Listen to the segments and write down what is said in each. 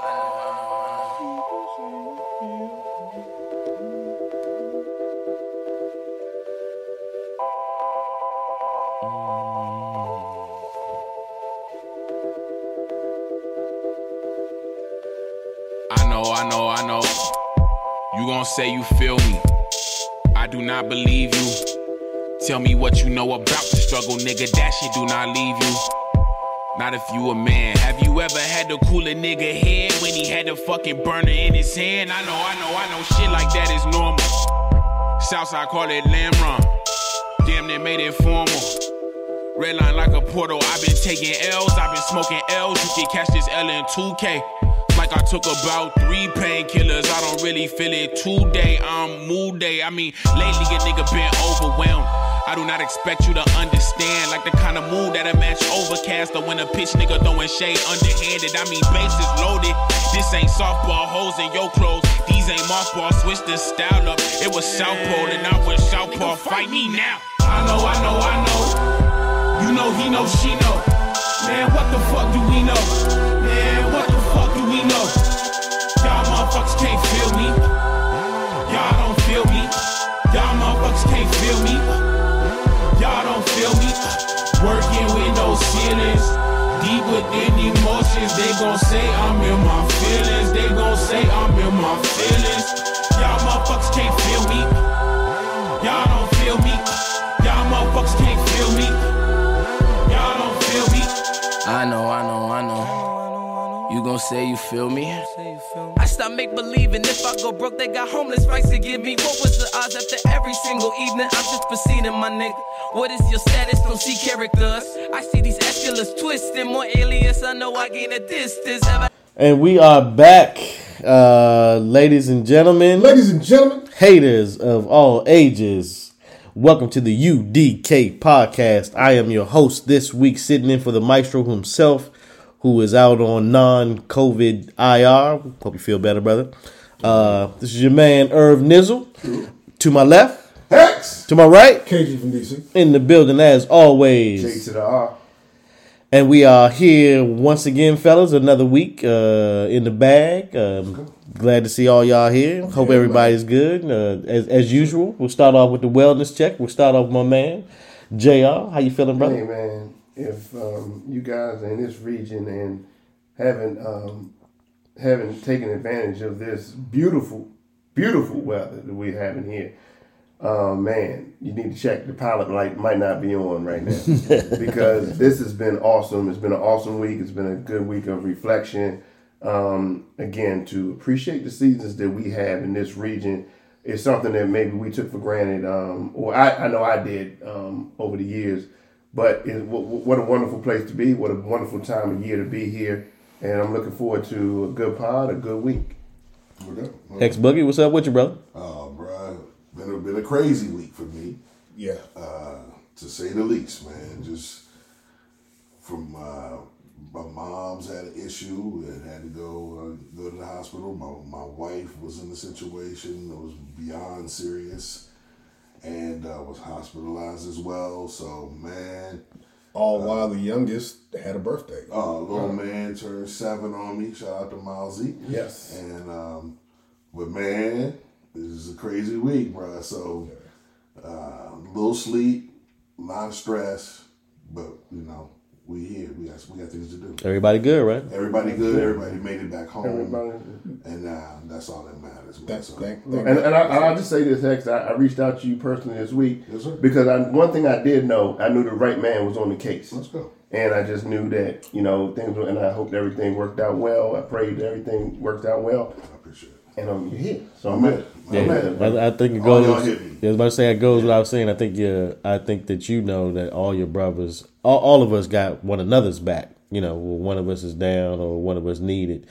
I know, I know, I know. You gon' say you feel me. I do not believe you. Tell me what you know about the struggle, nigga. That shit do not leave you. Not if you a man. Have you ever had to cool a nigga head when he had the fucking burner in his hand? I know, I know, I know. Shit like that is normal. Southside call it lamb run. Damn, they made it formal. Red line like a portal. I've been taking L's, I've been smoking L's. You can catch this L in 2K. Like I took about three painkillers. I don't really feel it today. I'm mood day. I mean, lately a nigga been overwhelmed. I do not expect you to understand. Like the kind of mood that'll match overcast. Or when a pitch nigga throwing shade underhanded. I mean, bases loaded. This ain't softball holes in your clothes. These ain't mothball. Switch the style up. It was Southpaw, and I went Southpaw. Fight me now. I know, I know, I know. You know, he know, she know. Man, what the fuck do we know? Man, what the fuck do we know? Y'all motherfuckers can't feel Working with no ceilings. Deep within emotions. They gon' say I'm in my feelings. They gon' say I'm in my feelings. Y'all motherfuckers can't feel me. Y'all don't feel me. Y'all motherfuckers can't feel me. Y'all don't feel me. I know, I know, gon' say you feel me? I stop make believing if I go broke, they got homeless rights to give me. What was the odds after every single evening? I'm just proceeding, my nigga. What is your status? Don't see characters. I see these escalars twisting, more alias. I know I gain a distance. Have I And we are back, uh, ladies and gentlemen, Ladies and gentlemen, haters of all ages. Welcome to the UDK podcast. I am your host this week, sitting in for the maestro himself, who is out on non-COVID IR. Hope you feel better, brother. Uh, this is your man Irv Nizzle. To my left, Hex, to my right, KG from DC. in the building as always. J to the R. And we are here once again, fellas. Another week uh, in the bag. Um, glad to see all y'all here. Hope everybody's good. Uh, as, as usual, we'll start off with the wellness check. We'll start off with my man, Jr. How you feeling, Hey brother? man, if um, you guys are in this region and haven't um, haven't taken advantage of this beautiful, beautiful weather that we're having here, uh, man, you need to check the pilot light might not be on right now because this has been awesome. It's been an awesome week. It's been a good week of reflection. Um, again, to appreciate the seasons that we have in this region is something that maybe we took for granted, um, or I, I know I did um, over the years. But it, what, what a wonderful place to be! What a wonderful time of year to be here, and I'm looking forward to a good pod, a good week. What up? X Boogie, what's up with you, brother? Oh, bro, been a, been a crazy week for me, Yeah. uh, to say the least, man. Just from uh, my mom's had an issue and had to go uh, go to the hospital. My my wife was in the situation that was beyond serious, and uh, was hospitalized as well. So man, All while the youngest had a birthday. uh, little man turned seven on me. Shout out to Milesy. Yes. And um, but man, this is a crazy week, bro. So uh, little sleep, a lot of stress, but you know we here. We got we got things to do. Everybody good, right? Everybody good. Everybody made it back home, Everybody. and uh, that's all that matters. Man. That's So, thank, thank And, and I, I'll just say this, Hex. I, I reached out to you personally this week Yes, sir. because I, one thing I did know, I knew the right man was on the case. let's go. And I just knew that, you know, things were, and I hoped everything worked out well. I prayed everything worked out well. I appreciate it. And um, you're here. So I'm I'm in. in. I'm Yeah. in. I, I think it All y'all goes. hit me. Yeah, I was about to say it goes without saying. I think you. I think that you know that all your brothers, all, all of us, got one another's back. You know, one of us is down or one of us needed,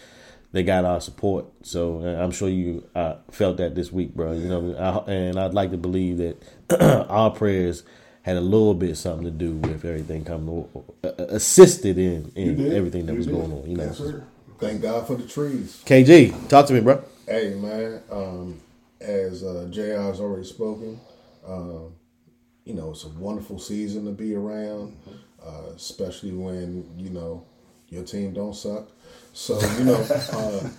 they got our support. So uh, I'm sure you uh, felt that this week, bro. You know, I, and I'd like to believe that our prayers had a little bit something to do with everything coming, uh, assisted in in everything that You was did. going on. You know, Yes, thank God for the trees. KG, talk to me, bro. Hey man, um, as uh, Jr. has already spoken, um, you know it's a wonderful season to be around, uh, especially when you know your team don't suck. So you know, uh,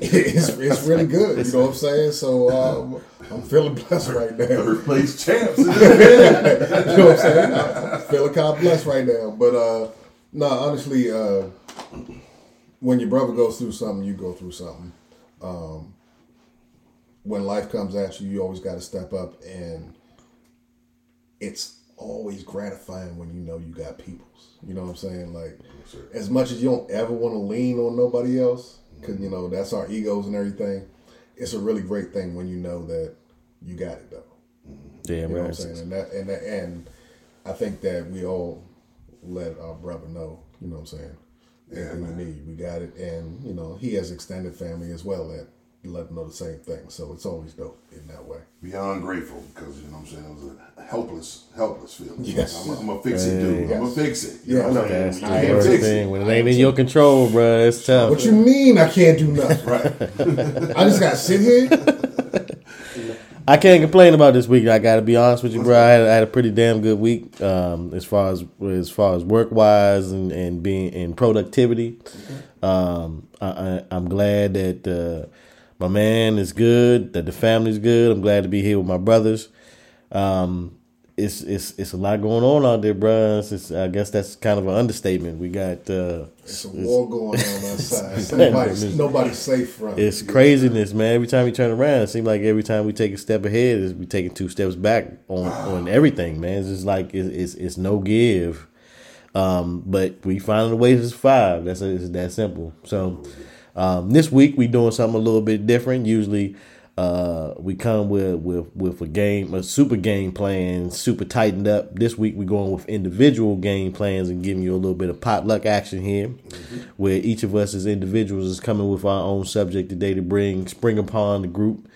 it's it's really good. You know what I'm saying? So um, I'm feeling blessed right now. Third place champs. you know what I'm saying? I'm feeling kind of blessed right now. But uh, no, honestly, uh, when your brother goes through something, you go through something. Um, when life comes at you, you always got to step up, and it's always gratifying when you know you got peoples. You know what I'm saying? Like, as much as you don't ever want to lean on nobody else, because you mm-hmm. know that's our egos and everything. It's a really great thing when you know that you got it though. Mm-hmm. Yeah, You know what I'm saying? And that and that, and I think that we all let our brother know, you know what I'm saying? Anything you need, we got it. And, you know, he has extended family as well that let them know the same thing. So it's always dope in that way. Beyond grateful because you know what I'm saying it was a helpless, helpless feeling. Yes. I'm, I'm gonna fix it, dude. I'm gonna fix it. You Yeah, know what I'm I know. saying? That's the You can't worst fix thing. it. When it ain't in your control, bro, it's tough. What you mean I can't do nothing? Right. I just got to sit here? I can't complain about this week. I got to be honest with you, bro. I had, I had a pretty damn good week um, as far as as far as work wise and, and being in productivity. Um, I, I, I'm glad that uh, my man is good, that the family's good. I'm glad to be here with my brothers. Um, it's it's it's a lot going on out there, bro. It's, it's- I guess that's kind of an understatement. We got uh, It's a war going on outside. Nobody's, nobody's safe from It's it. craziness, man. Every time you turn around, it seems like every time we take a step ahead, is we taking two steps back on on everything, man. It's just like it's it's, it's no give. Um, but we finding a way to survive. That's it's that simple. So um, this week we doing something a little bit different. Usually, uh, we come with with with a game, a super game plan, super tightened up. This week we're going with individual game plans and giving you a little bit of potluck action here, where each of us as individuals is coming with our own subject today to bring spring upon the group,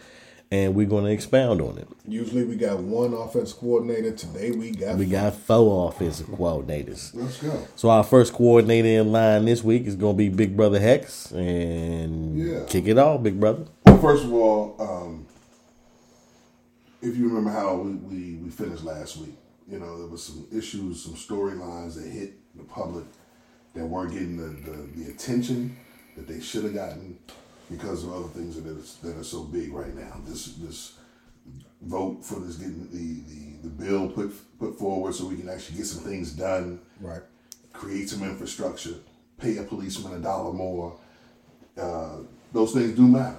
and we're going to expound on it. Usually we got one offense coordinator. Today we got We got four offensive coordinators. Let's go. So our first coordinator in line this week is going to be Big Brother Hex, and Yeah. kick it off, Big Brother. Well, first of all, um, if you remember how we, we, we finished last week, you know, there was some issues, some storylines that hit the public that weren't getting the, the, the attention that they should have gotten because of other things that is, that are so big right now. This this vote for this getting the, the, the bill put put forward so we can actually get some things done right. create some infrastructure, pay a policeman a dollar more. Uh, those things do matter.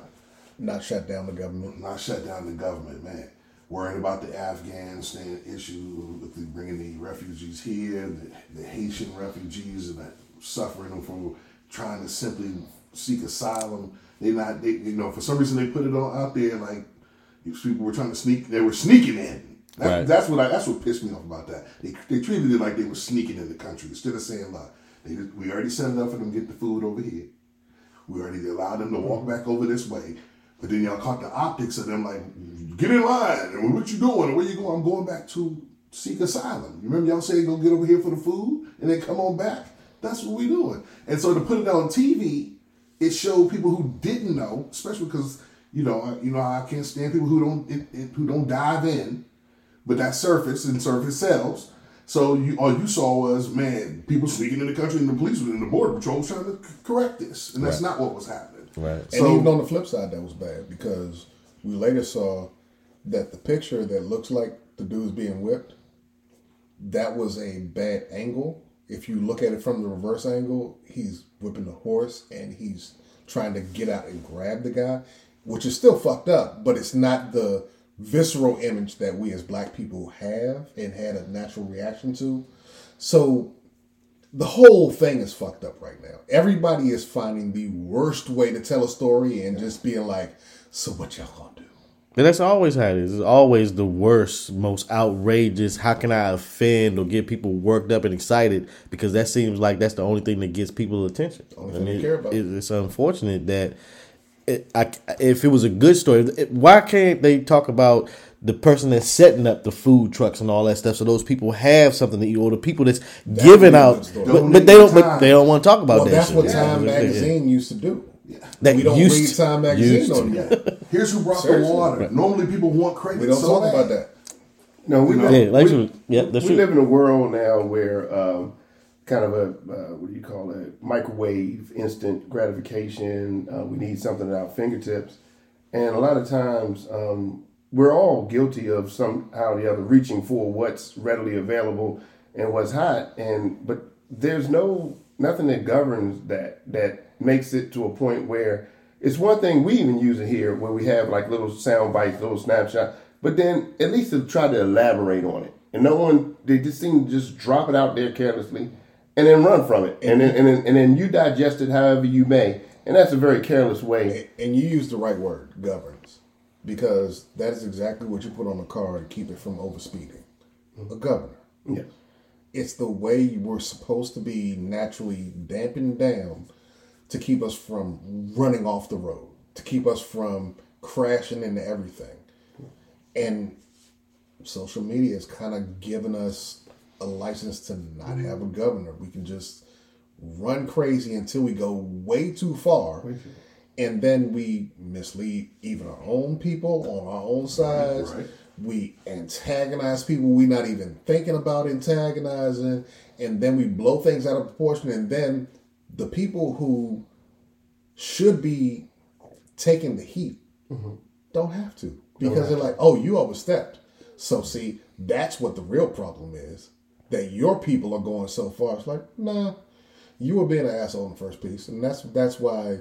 Not shut down the government. Not shut down the government, man. Worrying about the Afghanistan issue, with the, bringing the refugees here, the, the Haitian refugees, and that suffering them from trying to simply seek asylum. They not, they, you know, for some reason they put it on out there like these people were trying to sneak. They were sneaking in. That, Right. That's what I, that's what pissed me off about that. They, they treated it like they were sneaking in the country instead of saying, "Look, they, just- we already set it up for them to get the food over here. We already allowed them to walk back over this way. But then y'all caught the optics of them like, get in line. And what you doing? And where you going? I'm going back to seek asylum. You remember y'all saying go get over here for the food and then come on back? That's what we doing. And so to put it on TV, it showed people who didn't know, especially because you know, I- you know, I can't stand people who don't it, it, who don't dive in, but that surface and surface sells. So you all you saw was man, people sneaking in the country, and the police and the border patrol was trying to correct this, and that's not what was happening. Right. And even on the flip side, that was bad because we later saw that the picture that looks like the dude's being whipped, that was a bad angle. If you look at it from the reverse angle, he's whipping the horse and he's trying to get out and grab the guy, which is still fucked up, but it's not the visceral image that we as black people have and had a natural reaction to. So the whole thing is fucked up right now. Everybody is finding the worst way to tell a story and just being like, "So what y'all gonna do?" But that's always how it is. It's always the worst, most outrageous. How can I offend or get people worked up and excited? Because that seems like that's the only thing that gets people attention. Only thing they care about. it- it's unfortunate that it, I, if it was a good story, it- why can't they talk about the person that's setting up the food trucks and all that stuff, so those people have something to eat, or the people that's giving be a out, but, but they don't. But they don't want to talk about Well, that. that's shit. what. Time Yeah. Magazine used to do. That we don't used read to- Time Magazine used no to. Here's who brought Seriously? the water. Normally people want credit. We don't so talk bad. about that. No, we You know? live, Yeah, like we, some- yeah, that's we true. live in a world now where um, kind of a uh, what do you call it microwave instant gratification. Uh, we need something at our fingertips, and a lot of times um, we're all guilty of somehow or the other reaching for what's readily available and what's hot. And but there's no nothing that governs that that makes it to a point where it's one thing we even use it here where we have like little sound bites, little snapshot, but then at least to try to elaborate on it. And no one they just seem to just drop it out there carelessly and then run from it. And then and then, and then you digest it however you may. And that's a very careless way. And you use the right word, governs, because that is exactly what you put on a car to keep it from overspeeding. A governor. Yes. It's the way we're supposed to be naturally dampened down to keep us from running off the road, to keep us from crashing into everything. And social media has kind of given us a license to not have a governor. We can just run crazy until we go way too far. And then we mislead even our own people on our own sides. Right. We antagonize people we're not even thinking about antagonizing. And then we blow things out of proportion. And then the people who should be taking the heat mm-hmm. don't have to because they're like, oh, you overstepped. So see, that's what the real problem is. That your people are going so far. It's like, nah, you were being an asshole in the first place, and that's that's why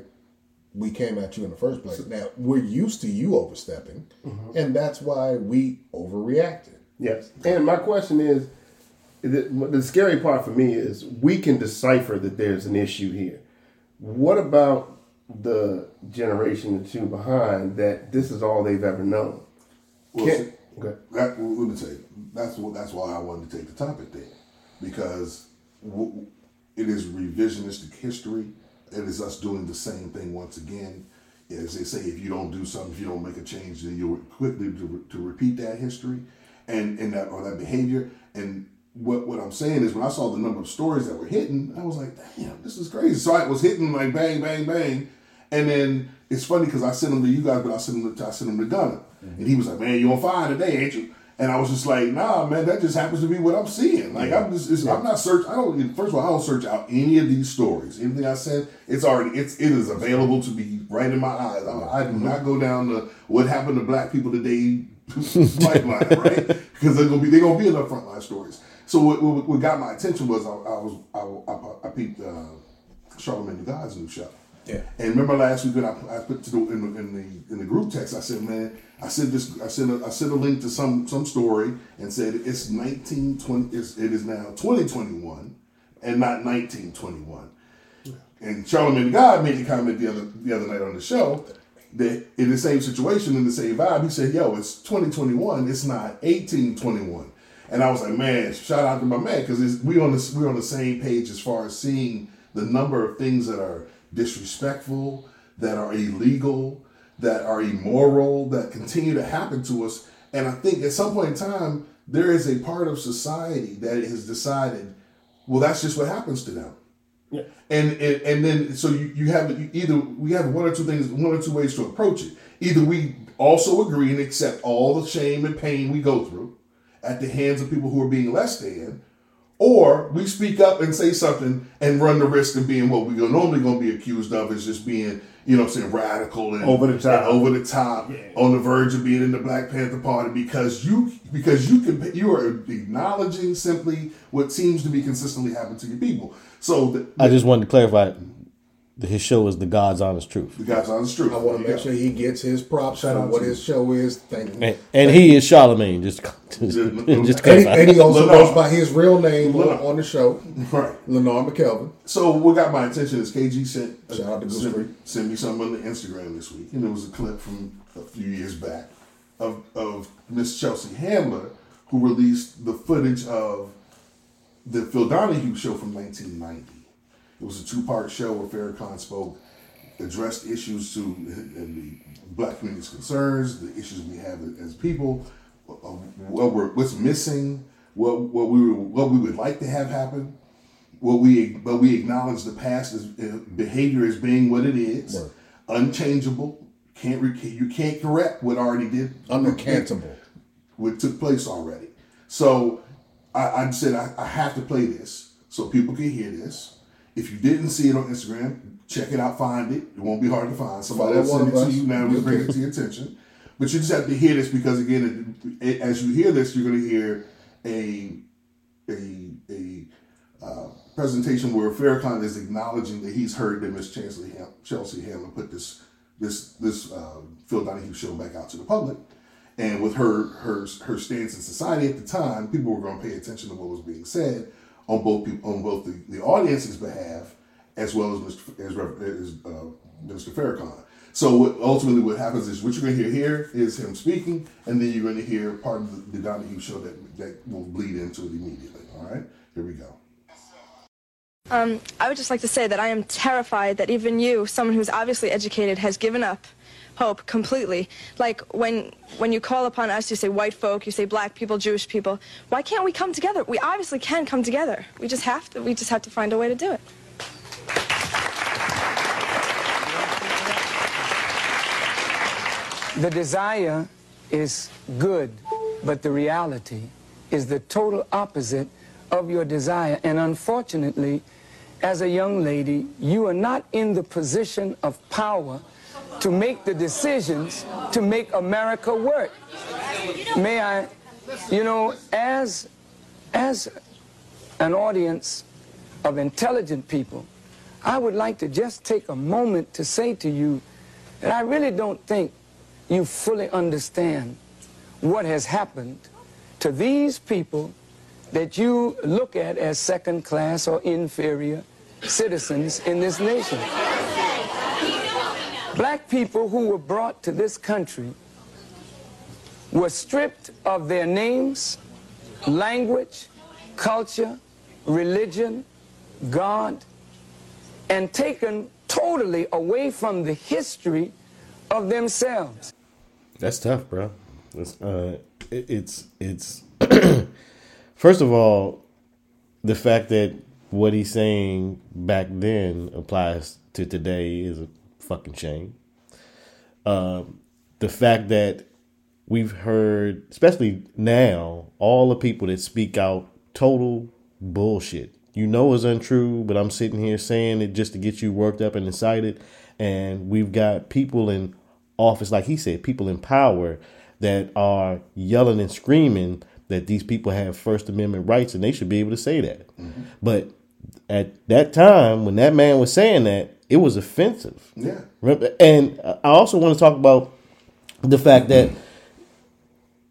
we came at you in the first place. Now we're used to you overstepping, mm-hmm. and that's why we overreacted. Yes. And my question is the, the scary part for me is we can decipher that there's an issue here. What about the generation or two behind that this is all they've ever known? Well, Can- see, okay. that, let me tell you, that's what that's why I wanted to take the topic there, because w- it is revisionistic history. It is us doing the same thing once again. As they say, if you don't do something, if you don't make a change, then you're quickly to, to repeat that history and and that or that behavior. And what what I'm saying is, when I saw the number of stories that were hitting, I was like, damn, this is crazy. So I was hitting like bang, bang, bang, and then it's funny because I sent them to you guys, but I sent them to I sent them to Gunner, mm-hmm. and he was like, man, you on fire today, ain't you? And I was just like, nah, man, that just happens to be what I'm seeing. Like I'm just, it's, I'm not search. I don't. First of all, I don't search out any of these stories. Anything I said, it's already, it's, it is available to be right in my eyes. I, I do mm-hmm. not go down the what happened to black people today pipeline, right? Because they're gonna be, they're gonna be in the frontline stories. So what, what, what got my attention was I, I was, I, I, I peeped uh, Charlamagne the God's new show. Yeah. And remember last week when I, I put to the in, the in the in the group text, I said, man, I sent this, I sent a, I sent a link to some some story and said it's nineteen twenty, it's, it is now twenty twenty one, and not nineteen twenty one. And Charlamagne the God made the comment the other the other night on the show that in the same situation in the same vibe, he said, "Yo, it's 2021. It's not 1821." And I was like, "Man, shout out to my man because we on the we on the same page as far as seeing the number of things that are disrespectful, that are illegal, that are immoral, that continue to happen to us." And I think at some point in time, there is a part of society that has decided, well, that's just what happens to them. And and, and then so you, you have you either we have one or two things one or two ways to approach it. Either we also agree and accept all the shame and pain we go through at the hands of people who are being less than or we speak up and say something and run the risk of being what we're normally going to be accused of is just being you know what I'm saying radical and Over the top. over the top on the verge of being in the Black Panther Party because you because you can you are acknowledging simply what seems to be consistently happening to your people. So the, I just wanted to clarify that his show is the God's honest truth, the guy's honest truth. I want to make sure he gets his props for what his show is. Thank you. and, and he is Charlamagne. Just just, just And he, and he also Lenore. goes by his real name on, Lenore. on the show, Right. Lenore McKelvin. So what got my attention is KG sent uh, Shout out to Goose sent, sent me something on the Instagram this week, and it was a clip from a few years back of of Miss Chelsea Handler, who released the footage of the Phil Donahue show from 1990. It was a two part show where Farrakhan spoke, addressed issues to the black community's concerns, the issues we have as people, what we're, what's missing, what what we were, what we would like to have happen what we but we acknowledge the past as uh, behavior as being what it is, Right. unchangeable. Can't re- you can't correct what already did Uncantable. what took place already. So I, I said I, I have to play this so people can hear this. If you didn't see it on Instagram, check it out, find it. It won't be hard to find. Somebody will send it to you now. We bring it to your attention. But you just have to hear this because again, it, it, as you hear this, you're going to hear a a a uh, presentation where Farrakhan is acknowledging that he's heard that Miss Chelsea Ham- Chelsea Handler put this this this uh, Phil Donahue show back out to the public, and with her her her stance in society at the time, people were going to pay attention to what was being said on both people on both the, the audience's behalf as well as Mr. as, as uh, Minister Farrakhan. So what, ultimately, what happens is what you're going to hear here is him speaking, and then you're going to hear part of the, the Donahue show that that will bleed into it immediately. All right, here we go. Um, I would just like to say that I am terrified that even you, someone who's obviously educated, has given up hope completely. Like when when you call upon us, you say white folk, you say black people, Jewish people. Why can't we come together? We obviously can come together. We just have to. We just have to find a way to do it. The desire is good, but the reality is the total opposite of your desire. And unfortunately, as a young lady, you are not in the position of power to make the decisions to make America work. May I, you know, as, as an audience of intelligent people, I would like to just take a moment to say to you that I really don't think you fully understand what has happened to these people that you look at as second class or inferior citizens in this nation. Black people who were brought to this country were stripped of their names, language, culture, religion, God, and taken totally away from the history of themselves. That's tough, bro. It's uh, it, it's it's first of all, the fact that what he's saying back then applies to today is fucking shame. Um, the fact that we've heard, especially now, all the people that speak out total bullshit. You know it's untrue, but I'm sitting here saying it just to get you worked up and excited. And we've got people in office, like he said, people in power that are yelling and screaming that these people have First Amendment rights and they should be able to say that. But at that time, when that man was saying that, it was offensive. Yeah. Remember- And I also want to talk about the fact that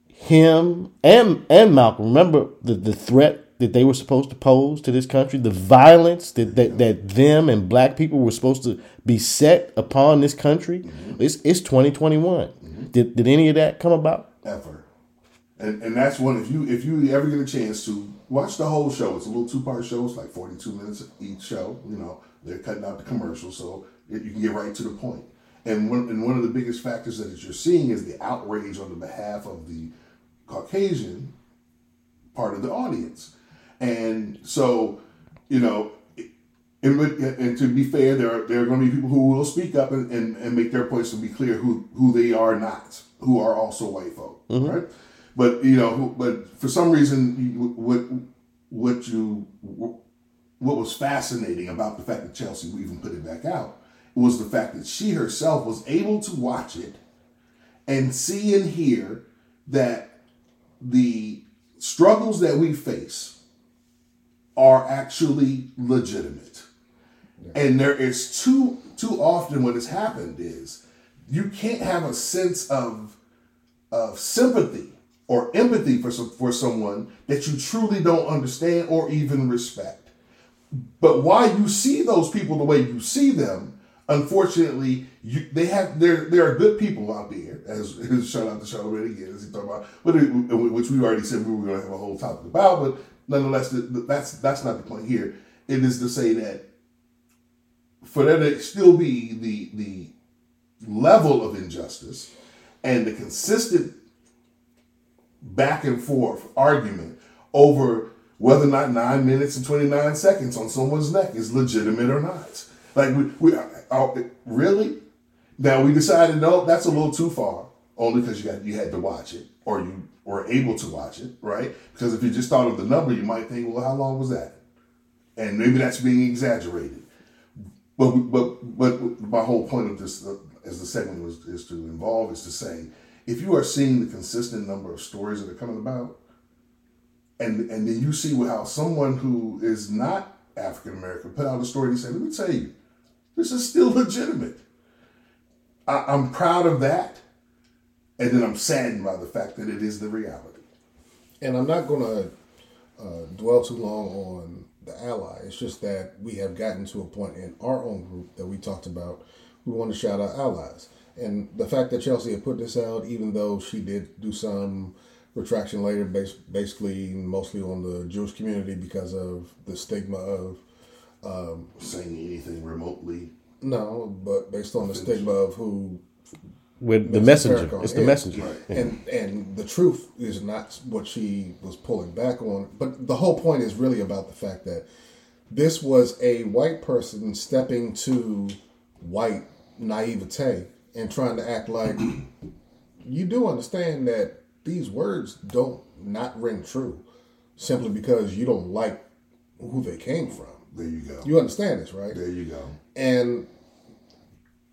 him and and Malcolm remember the, the threat that they were supposed to pose to this country, the violence that, that, that them and black people were supposed to be set upon this country. Mm-hmm. It's it's twenty twenty one. Mm-hmm. Did did any of that come about? Ever. And and that's one if you if you ever get a chance to watch the whole show, it's a little two part show, it's like forty two minutes each show. You know, they're cutting out the commercials so it, you can get right to the point. And one and one of the biggest factors that you're seeing is the outrage on the behalf of the Caucasian part of the audience. And so, you know, and, and to be fair, there are, there are going to be people who will speak up and, and, and make their points and be clear who, who they are not, who are also white folk, mm-hmm. right? But you know, but for some reason, what what you what was fascinating about the fact that Chelsea even put it back out was the fact that she herself was able to watch it and see and hear that the struggles that we face are actually legitimate. And there is too too often what has happened is you can't have a sense of of sympathy or empathy for some, for someone that you truly don't understand or even respect. But why you see those people the way you see them, unfortunately, you, they have there there are good people out there. As, as shout out to Charlotte again, as he talked about, but which we already said we were going to have a whole topic about. But nonetheless, the, the, that's that's not the point here. It is to say that for there to still be the the level of injustice and the consistent back and forth argument over whether or not nine minutes and 29 seconds on someone's neck is legitimate or not. Like, we, we are, really? Now we decided, no, that's a little too far, only because you got you had to watch it or you were able to watch it, right? Because if you just thought of the number, you might think, well, how long was that? and maybe that's being exaggerated. But but but my whole point of this, uh, as the segment was, is to involve, is to say, if you are seeing the consistent number of stories that are coming about, and and then you see how someone who is not African American put out a story and say, let me tell you, this is still legitimate. I, I'm proud of that, and then I'm saddened by the fact that it is the reality. And I'm not going to uh, dwell too long on the ally. It's just that we have gotten to a point in our own group that we talked about. We want to shout out allies. And the fact that Chelsea had put this out, even though she did do some retraction later, based basically mostly on the Jewish community because of the stigma of um, saying anything remotely. No, but based on the stigma of who with the messenger. It's the messenger. Right. And and the truth is not what she was pulling back on. But the whole point is really about the fact that this was a white person stepping to white naivete and trying to act like you do understand that these words don't not ring true simply because you don't like who they came from. There you go. You understand this, right? There you go. And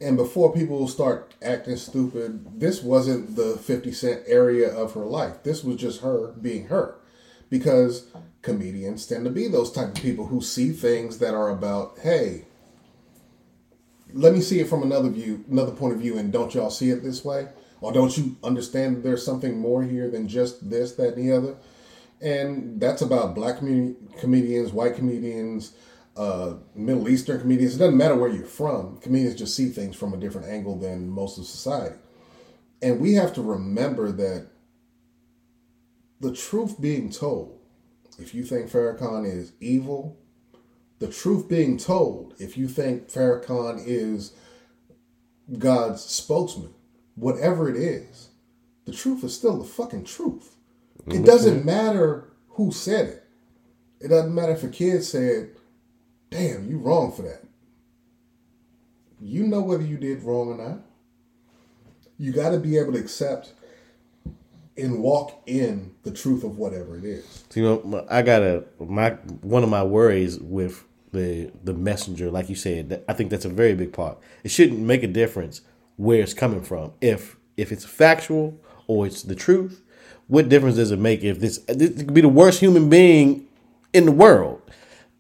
and before people start acting stupid, this wasn't the 50 Cent area of her life. This was just her being her. Because comedians tend to be those type of people who see things that are about, hey, let me see it from another view, another point of view, and don't y'all see it this way? Or don't you understand there's something more here than just this, that, and the other? And that's about black comedians, white comedians, uh, Middle Eastern comedians. It doesn't matter where you're from. Comedians just see things from a different angle than most of society. And we have to remember that the truth being told, if you think Farrakhan is evil, the truth being told, if you think Farrakhan is God's spokesman, whatever it is, the truth is still the fucking truth. It doesn't matter who said it. It doesn't matter if a kid said, damn, you wrong for that. You know whether you did wrong or not. You got to be able to accept and walk in the truth of whatever it is. You know, I got a my one of my worries with the the messenger, like you said. I think that's a very big part. It shouldn't make a difference where it's coming from. If if it's factual or it's the truth, what difference does it make if this, this could be the worst human being in the world?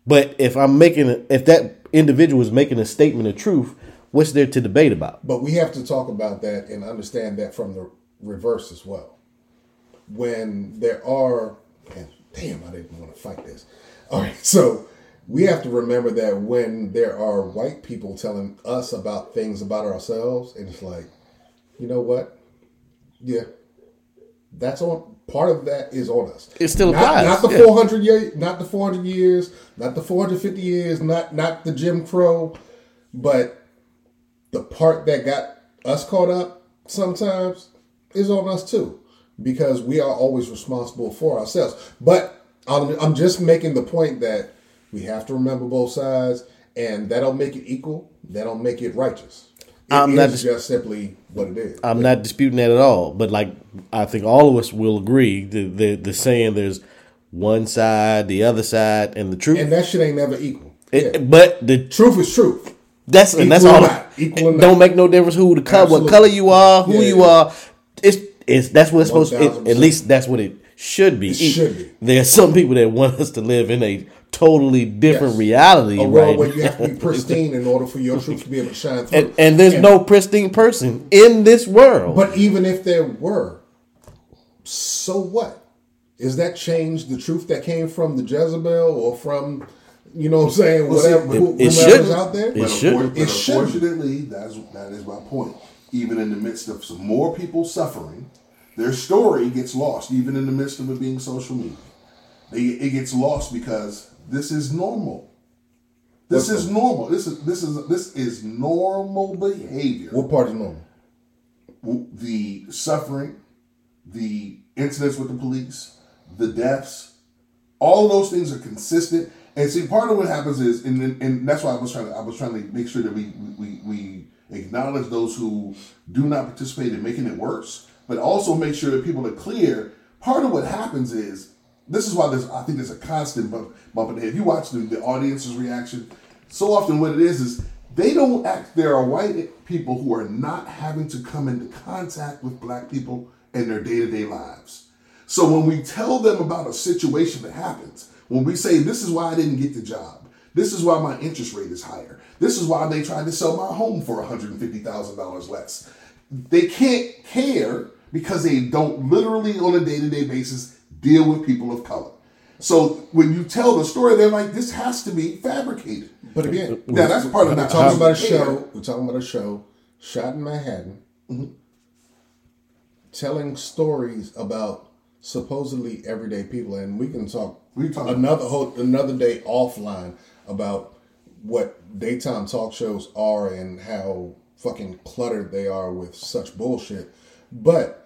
But if I'm making, if that individual is making a statement of truth, what's there to debate about? But we have to talk about that and understand that from the reverse as well. When there are, and damn, I didn't want to fight this. All right, so we have to remember that when there are white people telling us about things about ourselves, and it's like, you know what? Yeah, that's on part of that is on us. It still not, applies. Not the yeah. 400 years, not the 400 years, not the 450 years, not not the Jim Crow, but the part that got us caught up sometimes is on us too, because we are always responsible for ourselves. But I'm, I'm just making the point that we have to remember both sides, and that don't make it equal. That don't make it righteous. It I'm not dis- just simply what it is. I'm not disputing that at all. But like, I think all of us will agree the the, the saying there's one side, the other side, and the truth. And that shit ain't never equal. It, yeah. But the truth is truth. That's equal and that's all. Not. Don't make no difference who the color, what color you are, who yeah, you yeah. are. It's it's that's what it's supposed to. At least that's what it should be. It should be. There are some people that want us to live in a totally different yes. reality. A world right? where you have to be pristine in order for your truth to be able to shine through. And, and there's and, no pristine person in this world. But even if there were, so what? Is that change the truth that came from the Jezebel or from, you know what I'm saying, whatever, it, it whoever's out there? It should. It should. unfortunately, that's, that is my point. Even in the midst of some more people suffering, their story gets lost, even in the midst of it being social media. It gets lost because this is normal. This What's is normal. This is this is this is normal behavior. What part is normal? The suffering, the incidents with the police, the deaths, all of those things are consistent. And see, part of what happens is, and, and that's why I was trying to I was trying to make sure that we we we acknowledge those who do not participate in making it worse, but also make sure that people are clear. Part of what happens is this is why there's I think there's a constant bump, bump in the head. If you watch the, the audience's reaction, so often what it is is they don't act. There are white people who are not having to come into contact with black people in their day to day lives. So when we tell them about a situation that happens, when we say this is why I didn't get the job, this is why my interest rate is higher, this is why they tried to sell my home for one hundred and fifty thousand dollars less, they can't care because they don't literally on a day to day basis deal with people of color. So when you tell the story, they're like, this has to be fabricated. But again, Now that's part of we're not talking about a show. We're talking about a show shot in Manhattan, mm-hmm. telling stories about supposedly everyday people, and we can talk We can talk- another whole another day offline about what daytime talk shows are and how fucking cluttered they are with such bullshit. But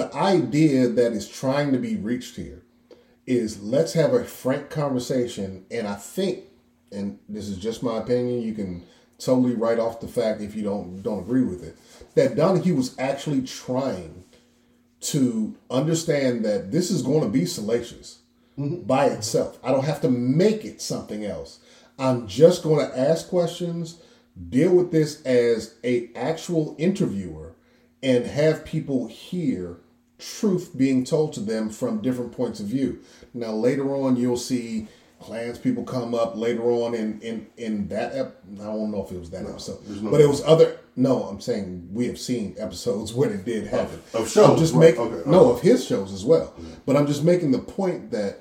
the idea that is trying to be reached here is let's have a frank conversation and i think and this is just my opinion you can totally write off the fact if you don't don't agree with it that donahue was actually trying to understand that this is going to be salacious mm-hmm. by itself. I don't have to make it something else. I'm just going to ask questions deal with this as a actual interviewer and have people hear truth being told to them from different points of view. Now later on you'll see clans people come up later on in in in that ep- I don't know if it was that episode, no- but it was other. No, I'm saying we have seen episodes where it did happen. of shows, I'm just right, making okay, no okay. of his shows as well. But I'm just making the point that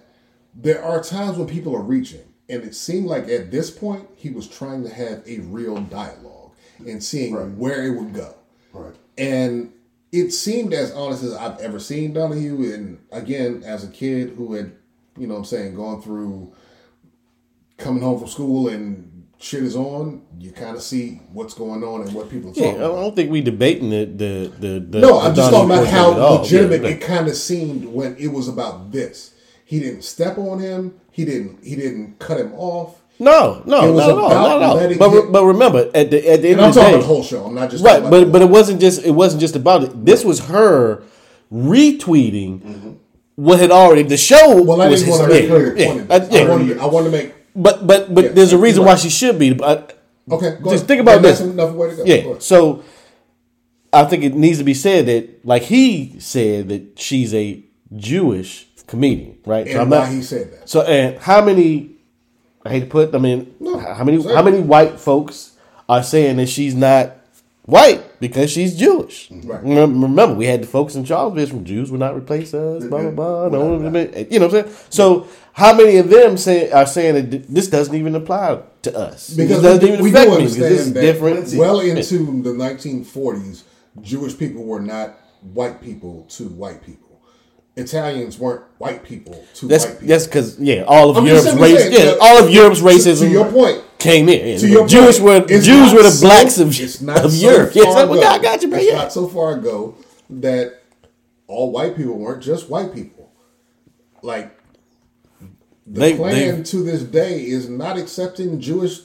there are times when people are reaching, and it seemed like at this point he was trying to have a real dialogue and seeing Right. where it would go. Right. And it seemed as honest as I've ever seen Donahue. And again, as a kid who had, you know what I'm saying, gone through coming home from school and shit is on, you kind of see what's going on and what people are Yeah, I don't think we debating the the the. the No, I'm just talking about how of it all. legitimate Yeah, it kind of seemed when it was about this. He didn't step on him. He didn't. He didn't cut him off. No, no, not at all, not at all. But re- but remember, at the at the end And I'm of the talking day, about the whole show. I'm not just right. But but it wasn't just it wasn't just about it. This was her retweeting what had already the show. Mm-hmm. Well, I was didn't want to make yeah, the yeah, point. I, yeah. wanted, I wanted to make But but but Yeah, there's a reason why she should be. But okay. Go just ahead. think about that's this. Enough way to go. Go Yeah. ahead. So I think it needs to be said that, like he said, that she's a Jewish comedian, right? And so I'm why not. he said that. So and how many? I hate to put. I mean, No, how many? How many white folks are saying that she's not white because she's Jewish? Right. Remember, we had the folks in Charleston from Jews will not replace us. Blah blah blah. No, you know what I'm saying? So how many of them say are saying that this doesn't even apply to us? Because it doesn't we, even we affect do me because understand this is that different. well into the 1940s, Jewish people were not white people to white people. Italians weren't white people to That's white people. that's because yeah, all of I'm Europe's simply race, saying, yeah, all of Europe's racism. to your point. came in. Yeah. to your Jews point, were it's Jews were the so- blacks of, it's not of so Europe. Yes, far I, ago. I got you, bro. It's Yeah. not so far ago that all white people weren't just white people. Like the They- Klan they- to this day is not accepting Jewish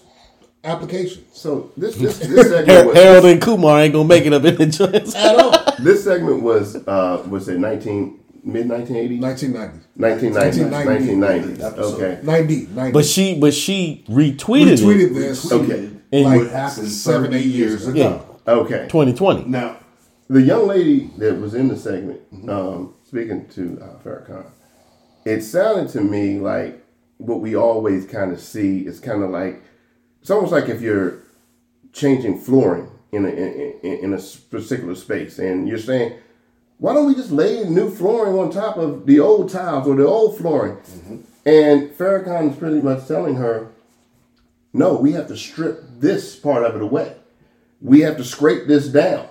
applications So this this this segment Har- was, Harold and Kumar ain't gonna make it up in the joints. at all. this segment was uh was it nineteen mid nineteen eighties? 1990. 1990s. 1990. 1990s. Okay. 90, 90. But she, but she we retweeted, tweeted it. this Okay. And like what happened seven, eight years years ago. Yeah, Okay. 2020. Now, The young lady that was in the segment, um, speaking to uh, Farrakhan, it sounded to me like what we always kind of see is kind of like it's almost like if you're changing flooring in a in, in, in a particular space, and you're saying, why don't we just lay new flooring on top of the old tiles or the old flooring? And Farrakhan is pretty much telling her, no, we have to strip this part of it away. We have to scrape this down.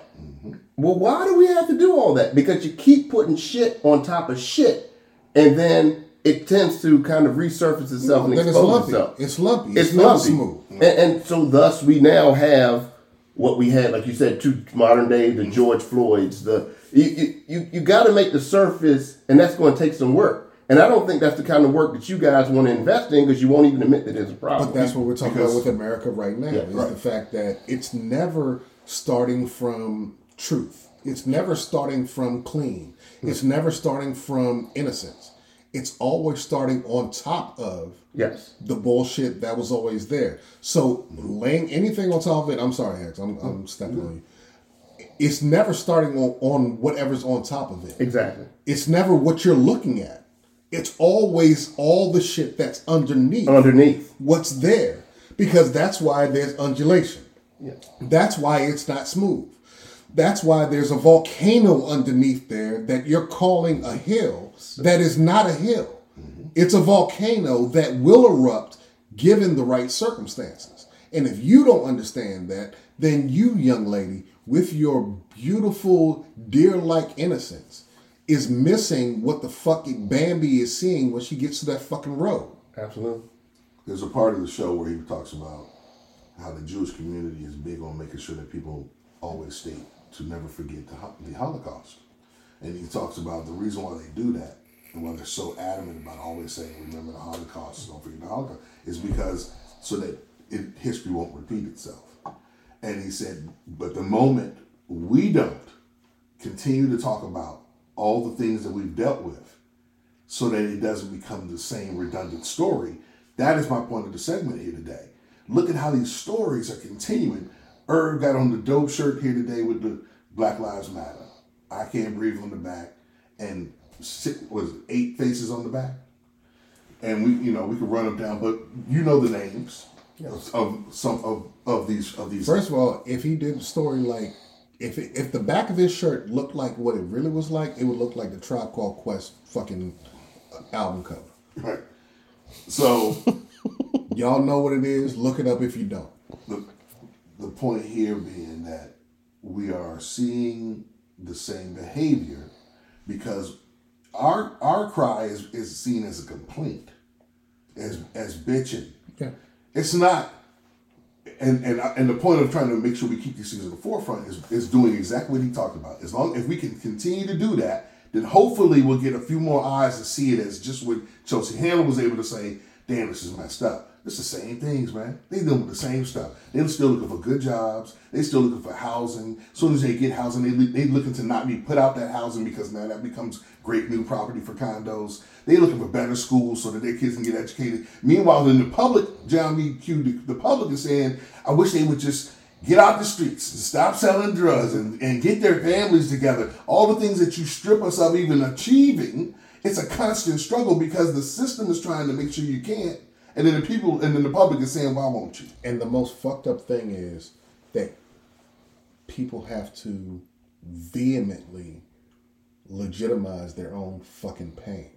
Well, why do we have to do all that? Because you keep putting shit on top of shit, and then it tends to kind of resurface itself and Then it's expose lumpy. itself. It's lumpy. It's, It's lumpy. smooth. And, and so, thus, we now have what we had, like you said, to modern day, the mm-hmm. George Floyds. The you you, you, you got to make the surface, and that's going to take some work. And I don't think that's the kind of work that you guys want to invest in because you won't even admit that there's a problem. But that's what we're talking Because- about with America right now is right. the fact that it's never starting from truth. It's never starting from clean. Hmm. It's never starting from innocence. it's always starting on top of Yes. the bullshit that was always there. So laying anything on top of it, I'm sorry, Hex, I'm, I'm stepping mm-hmm. on you. It's never starting on, on whatever's on top of it. Exactly. It's never what you're looking at. It's always all the shit that's underneath Underneath. what's there. Because that's why there's undulation. Yeah. That's why it's not smooth. That's why there's a volcano underneath there that you're calling a hill that is not a hill. Mm-hmm. It's a volcano that will erupt given the right circumstances. And if you don't understand that, then you, young lady, with your beautiful, deer like innocence, is missing what the fucking Bambi is seeing when she gets to that fucking road. Absolutely. There's a part of the show where he talks about how the Jewish community is big on making sure that people always state to never forget the, the Holocaust. And he talks about the reason why they do that and why they're so adamant about always saying, remember the Holocaust, don't forget the Holocaust, is because so that it, history won't repeat itself. And he said, but the moment we don't continue to talk about all the things that we've dealt with, so that it doesn't become the same redundant story. That is my point of the segment here today. Look at how these stories are continuing. Irv got on the dope shirt here today with the Black Lives Matter. I can't breathe on the back, and six, was eight faces on the back. And we, you know, we could run them down, but you know the names of, of some of, of these of these. First of all, if he did a story like, if it, if the back of his shirt looked like what it really was like, it would look like the Tribe Called Quest fucking album cover. Right. So Y'all know what it is. Look it up if you don't. the, the point here being that we are seeing the same behavior because our our cry is, is seen as a complaint, as as bitching. It's not, and and and the point of trying to make sure we keep these things in the forefront is is doing exactly what he talked about. As long if we can continue to do that, then hopefully we'll get a few more eyes to see it as just what Chelsea Handler was able to say. Damn, this is messed up. It's the same things, man. They dealing with the same stuff. They're still looking for good jobs. They're still looking for housing. As soon as they get housing, they they looking to not be put out that housing because now that becomes great new property for condos. They looking for better schools so that their kids can get educated. Meanwhile, in the public, John B. Q, the, the public is saying, I wish they would just get out the streets and stop selling drugs and, and get their families together. All the things that you strip us of even achieving, it's a constant struggle because the system is trying to make sure you can't. And then the people and then the public is saying, Why won't you? And the most fucked up thing is that people have to vehemently legitimize their own fucking pain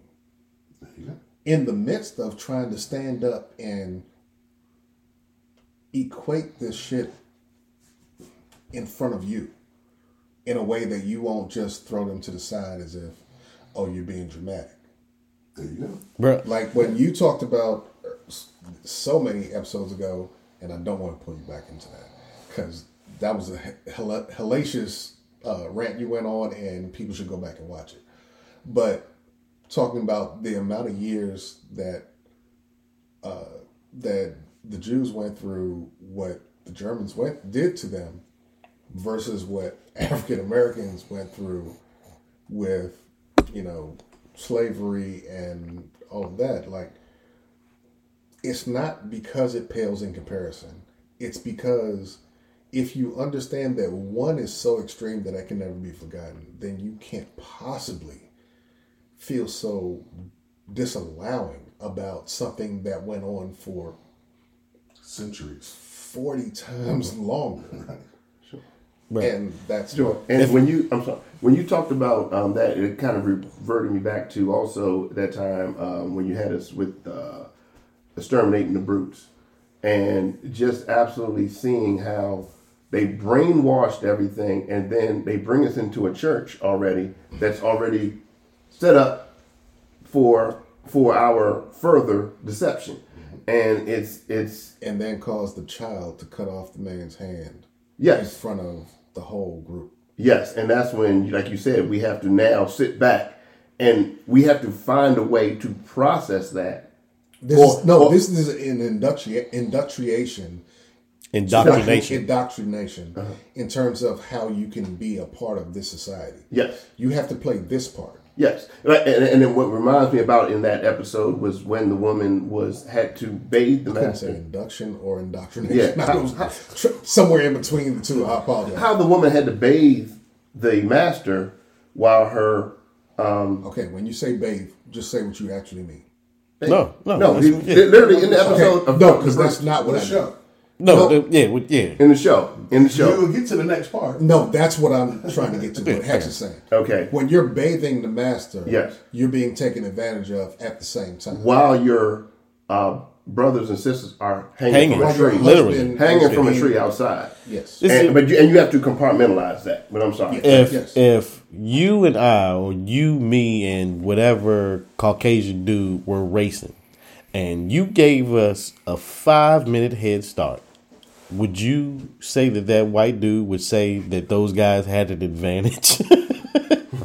There in the midst of trying to stand up and equate this shit in front of you in a way that you won't just throw them to the side as if, oh, you're being dramatic. There you go. Bro, Like when you talked about s- so many episodes ago, and I don't want to pull you back into that because that was a hell- hellacious uh, rant you went on, and people should go back and watch it. But talking about the amount of years that uh, that the Jews went through, what the Germans went did to them, versus what African Americans went through with, you know, slavery and all of that. Like, it's not because it pales in comparison. It's because if you understand that one is so extreme that it can never be forgotten, then you can't possibly feel so disallowing about something that went on for Centuries. 40 times longer. Right. And that's Sure. And when you, I'm sorry, when you talked about um, that, it kind of reverted me back to also that time um, when you had us with uh, exterminating the brutes, and just absolutely seeing how they brainwashed everything, and then they bring us into a church already that's already set up for for our further deception, and it's it's and then cause the child to cut off the man's hand Yes. in front of the whole group. Yes, and that's when, like you said, we have to now sit back and we have to find a way to process that. This Or- is, no, or- this is an inducti- industriation, indoctrination. indoctrination uh-huh. in terms of how you can be a part of this society. Yes, You have to play this part. Yes, and, and then what reminds me about in that episode was when the woman was had to bathe the I couldn't say master. induction or indoctrination. Yeah. Was tr- somewhere in between the two. I apologize. How the woman had to bathe the master while her um, Okay, when you say bathe, just say what you actually mean. No, no, no, he- yeah. literally in the episode Okay, of no, because that's not what I Show. meant. no, the- yeah, with- yeah. in the show. In the show. You'll get to the next part. No, that's what I'm trying to get to. What Hex is saying. Okay. When you're bathing the master, Yes. you're being taken advantage of at the same time. While your uh, brothers and sisters are hanging, Hanging. from a tree, Literally. hanging from a tree outside. Yes. And, but you, and you have to compartmentalize that. But I'm sorry. if Yes. if you and I or you, me, and whatever Caucasian dude were racing, and you gave us a five minute head start, would you say that that white dude would say that those guys had an advantage?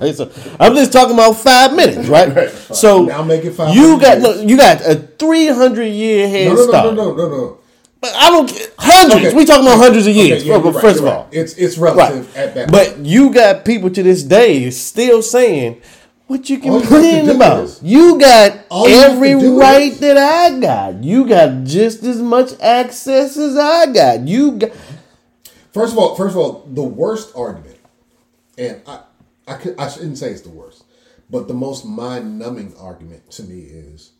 right. So I'm just talking about five minutes, right? So Now make it five You got look, you got a 300 year head No, no, no, start. no, no, no, no. But I don't. Hundreds. Okay. We talking about hundreds of Okay, years. yeah, First- you're right, first of right. all, it's it's Right. relative at that. But you got people to this day still saying, what you All you complaining about? is- You got you every right is- that I got. You got just as much access as I got. You got First of all, first of all, the worst argument, and I, I, could, I shouldn't say it's the worst, but the most mind-numbing argument to me is,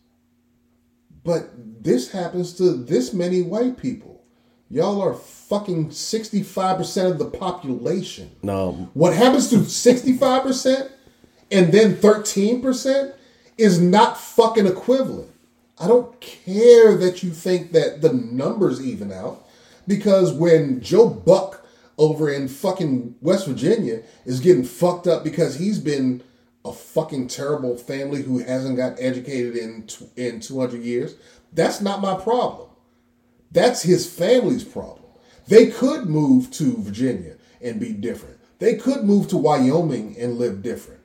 but this happens to this many white people. Y'all are fucking sixty-five percent of the population. no. What happens to sixty-five percent and then thirteen percent is not fucking equivalent. I don't care that you think that the numbers even out because when Joe Buck over in fucking West Virginia is getting fucked up because he's been a fucking terrible family who hasn't got educated in in 200 years, that's not my problem. That's his family's problem. They could move to Virginia and be different. They could move to Wyoming and live different.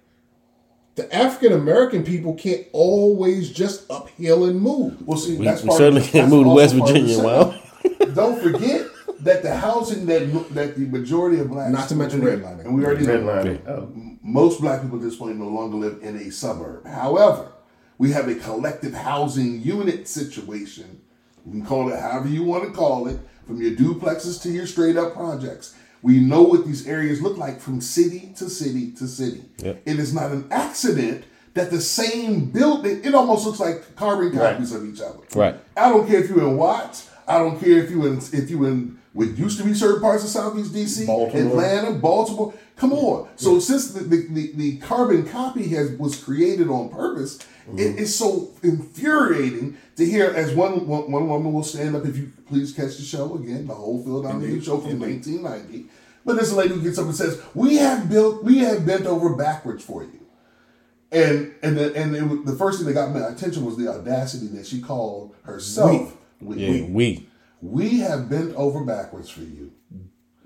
The African American people can't always just uphill and move. Well, see, We- that's we part certainly of, can't that's move to West part of the Virginia, Well, Don't forget that the housing that that the majority of blacks, Not to mention redlining. and we already know Redlining. Oh. most black people at this point no longer live in a suburb. However, we have a collective housing unit situation. You can call it however you want to call it, from your duplexes to your straight up projects. We know what these areas look like from city to city to city. Yep. It is not an accident that the same building, it almost looks like carbon copies of each other. Right. I don't care if you're in Watts. I don't care if you in if you in what used to be certain parts of Southeast DC, Baltimore. Atlanta, Baltimore. Come on. So since the, the, the, the carbon copy has was created on purpose, it is so infuriating to hear as one, one one woman will stand up if you please catch the show again, the whole field on the show from 1990. But there's a lady who gets up and says, "We have built, we have bent over backwards for you." And and the, and it, the first thing that got my attention was the audacity that she called herself. We. Yeah, we. We have bent over backwards for you.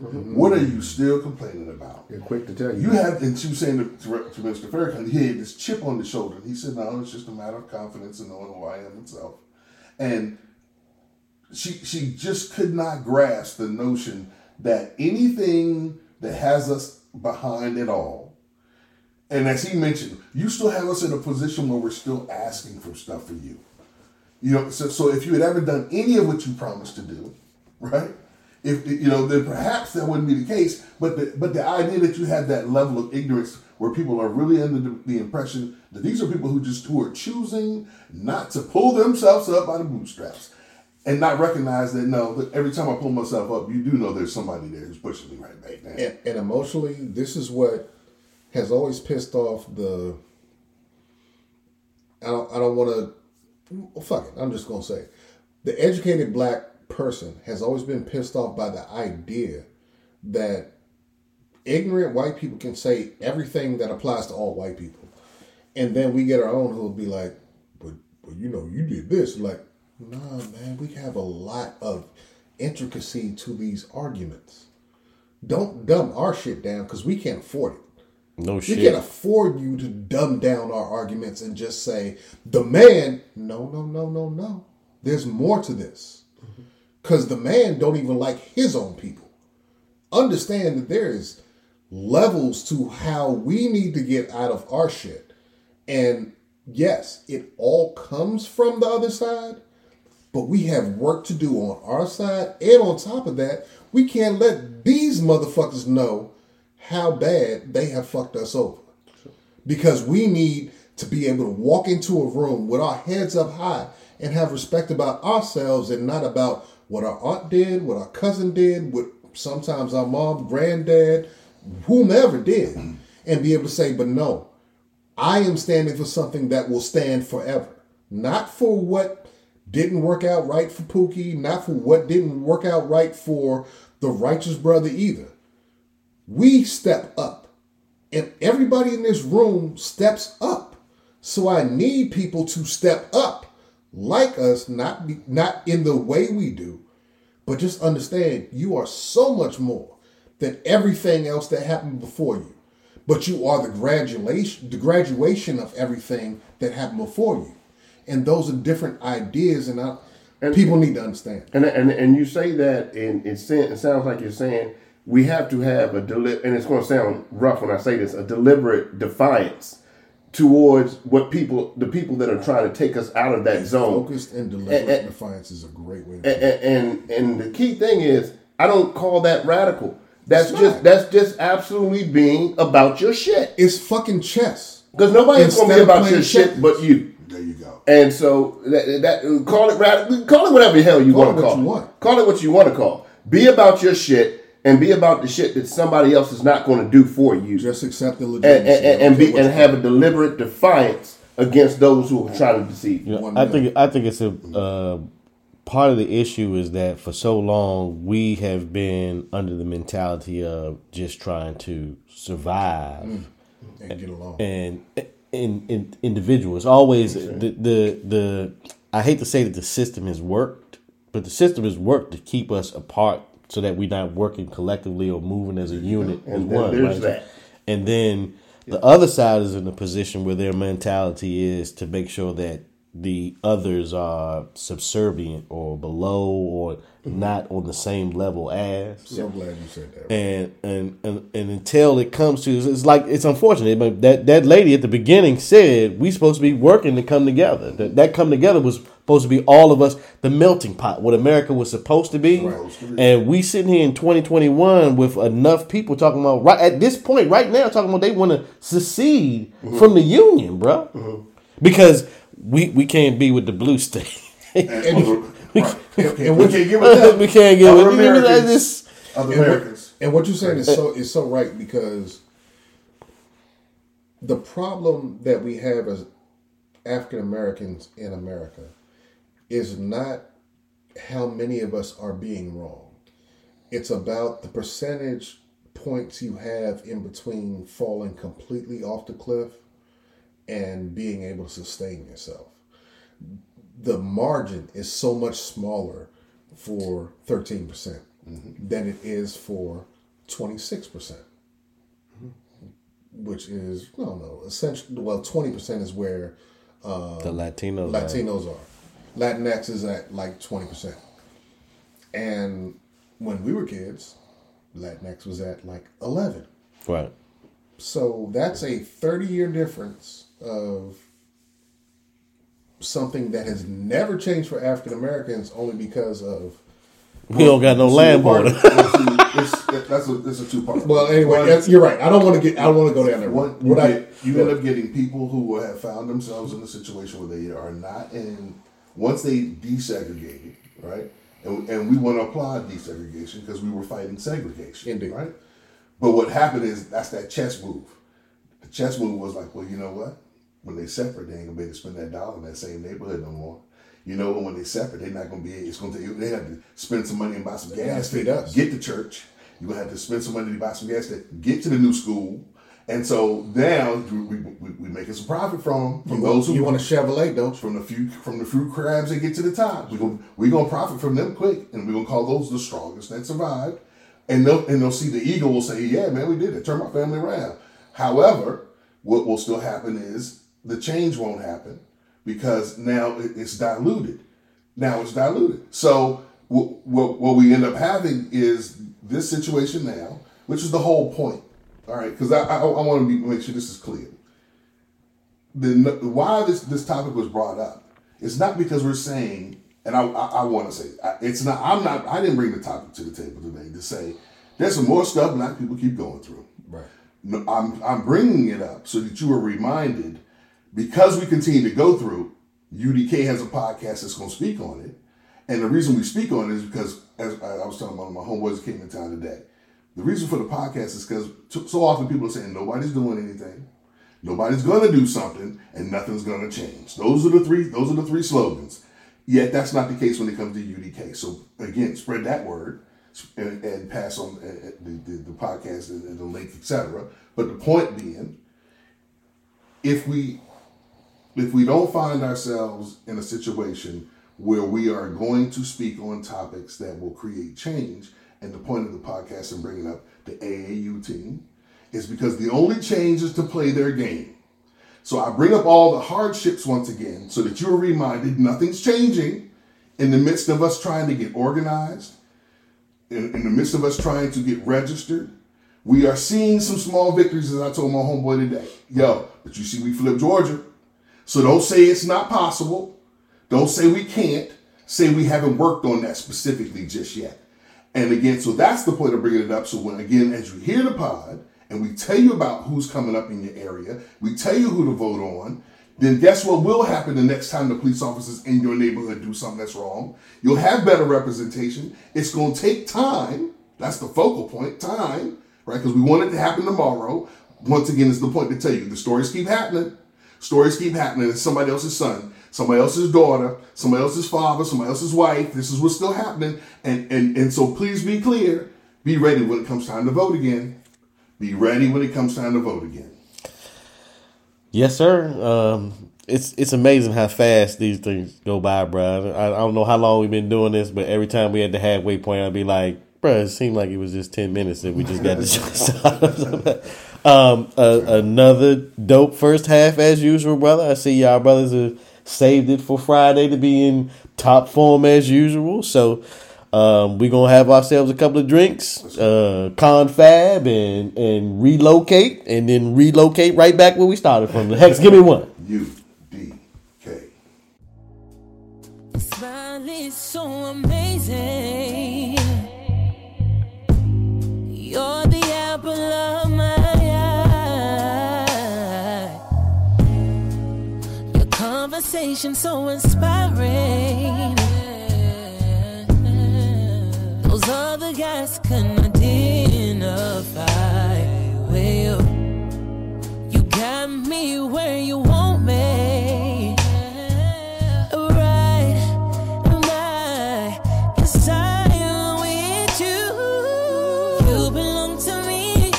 Mm-hmm. What are you still complaining about? They're quick to tell you. You have, and she was saying to, to, to Mr. Farrakhan, he had this chip on the shoulder. And he said, no, it's just a matter of confidence in knowing who I am itself. And she she just could not grasp the notion that anything that has us behind it all, and as he mentioned, you still have us in a position where we're still asking for stuff for you. You know, so, so if you had ever done any of what you promised to do, right? If you know, then perhaps that wouldn't be the case. But the, but the idea that you have that level of ignorance where people are really under the, impression that these are people who just who are choosing not to pull themselves up by the bootstraps and not recognize that no, that every time I pull myself up, you do know there's somebody there who's pushing me right back down. And, and emotionally, this is what has always pissed off the. I don't. I don't want to. Well, fuck it. I'm just gonna say, the educated black person has always been pissed off by the idea that ignorant white people can say everything that applies to all white people, and then we get our own who'll be like, "But, but you know, you did this." Like, nah, man, we have a lot of intricacy to these arguments don't dumb our shit down because we can't afford it. No We shit. can't afford you to dumb down our arguments and just say the man. No, no, no, no, no. There's more to this because the man don't even like his own people. Understand that there is levels to how we need to get out of our shit And yes, it all comes from the other side, but we have work to do on our side. And on top of that, we can't let these motherfuckers know how bad they have fucked us over. Because we need to be able to walk into a room with our heads up high and have respect about ourselves and not about what our aunt did, what our cousin did, what sometimes our mom, granddad, whomever did, and be able to say, but no, I am standing for something that will stand forever. Not for what didn't work out right for Pookie, not for what didn't work out right for the righteous brother either. We step up. And everybody in this room steps up. So I need people to step up like us, not be, not in the way we do, but just understand you are so much more than everything else that happened before you. But you are the graduation, the graduation of everything that happened before you, and those are different ideas, and, I, And- people need to understand. And and and you say that, and it, sounds like you're saying we have to have a deli- and it's going to sound rough when I say this, a deliberate defiance towards what people, the people that are trying to take us out of that zone. Focused and deliberate And- and- defiance is a great way. And, and and the key thing is, I don't call that radical. That's It's just not. that's just absolutely being about your shit. It's fucking chess. Because nobody's going to be about your shit but you. There you go. And so that, that call it radical, call it whatever the hell you want to what call it. want. Call it what you want to call. Be about your shit and be about the shit that somebody else is not going to do for you. Just accept the and, legitimacy. and, and, Don't be and have a deliberate defiance against those who are trying to deceive you. You know, I think I think it's a uh, part of the issue is that for so long we have been under the mentality of just trying to survive and get along. and in, in individuals always the, the the I hate to say that the system has worked, but the system has worked to keep us apart so that we're not working collectively or moving as a unit as one. there's right? that. And then the other side is in a position where their mentality is to make sure that the others are subservient or below or mm-hmm. not on the same level as so glad you said that. and and and, and until it comes to it's like it's unfortunate but that that lady at the beginning said we supposed to be working to come together that that come together was supposed to be all of us the melting pot what america was supposed to be. And we sitting here in 2021 with enough people talking about right at this point right now talking about they want to secede mm-hmm. from the union bro mm-hmm. because we we can't be with the blue state. And, other, right. And we what- can't get with them. we can't get Other with you know, that's Americans. just- Other And what- Americans. And what you're saying is so is so right because the problem that we have as African Americans in America is not how many of us are being wrong. It's about the percentage points you have in between falling completely off the cliff and being able to sustain yourself. The margin is so much smaller for 13% mm-hmm. than it is for 26%, which is, no, no, essentially, well, 20% is where um, the latinos are. Latinos are. Latinx is at like 20%. And when we were kids, Latinx was at like 11. right So that's a 30 year difference of something that has never changed for African Americans only because of. we don't got no See, land part- border it's, it's, that's a, that's a two part. Well, anyway, that's- you're right. I don't want to get. I don't want to go down there. One, you, What I get, you end up getting people who have found themselves in a situation where they are not in. Once they desegregated, right, and, and we want to apply desegregation because we were fighting segregation, Indeed. right. But what happened is that's that chess move. The chess move was like, well, you know what? When they separate, they ain't gonna be able to spend that dollar in that same neighborhood no more. You know, when they separate, they're not gonna be. It's gonna take. They have to spend some money and buy some gas to get to church. You're gonna have to spend some money to buy some gas to get to the new school. And so now we we, we making some profit from from those who you want a Chevrolet, you? from the few from the few crabs that get to the top. We're gonna we gonna profit from them quick, and we're gonna call those the strongest that survived. And they'll and they'll see the eagle will say, "Yeah, man, we did it. Turn my family around." However, what will still happen is the change won't happen because now it- it's diluted. Now it's diluted. So what, what, what we end up having is this situation now, which is the whole point. All right, because I, I, I want to make sure this is clear. the why this this topic was brought up. It's not because we're saying, and I I, I want to say it's not. I'm not. I didn't bring the topic to the table today to say there's some more stuff black people keep going through. Right. No, I'm I'm bringing it up so that you are reminded because we continue to go through. UDK has a podcast that's going to speak on it, and the reason we speak on it is because as I was telling one of my homeboys came in town today, the reason for the podcast is because so often people are saying nobody's doing anything. Nobody's going to do something and nothing's going to change. Those are the three. Those are the three slogans. Yet that's not the case when it comes to UDK. So again, spread that word and, and pass on uh, uh, the, the, the podcast and the link, etc. But the point being, if we if we don't find ourselves in a situation where we are going to speak on topics that will create change, and the point of the podcast and bringing up the AAU team, is because the only change is to play their game. So I bring up all the hardships once again so that you're reminded nothing's changing in the midst of us trying to get organized, in, in the midst of us trying to get registered. We are seeing some small victories, as I told my homeboy today. Yo, but you see, we flipped Georgia. So don't say it's not possible. Don't say we can't. Say we haven't worked on that specifically just yet. And again, so that's the point of bringing it up. So when again, as you hear the pod, and we tell you about who's coming up in your area, we tell you who to vote on, then guess what will happen the next time the police officers in your neighborhood do something that's wrong? You'll have better representation. It's going to take time. That's the focal point, time, right? Because we want it to happen tomorrow. Once again, it's the point to tell you the stories keep happening. Stories keep happening. It's somebody else's son, somebody else's daughter, somebody else's father, somebody else's wife. This is what's still happening. And and and so please be clear. Be ready when it comes time to vote again. Be ready when it comes time to vote again. Yes, sir. Um, it's it's amazing how fast these things go by, bro. I, I don't know how long we've been doing this, but every time we had the halfway point, I'd be like, bro, it seemed like it was just ten minutes that we just got to um, uh, another dope first half as usual, brother. I see y'all brothers have saved it for Friday to be in top form as usual. So um, we're gonna have ourselves a couple of drinks, uh, confab, and and relocate, and then relocate right back where we started from. The Hex, give me one. U D K. Smile is so amazing. You're the apple of conversation so inspiring. Those other guys couldn't identify. Well, you got me where you want me. With you. You belong to me,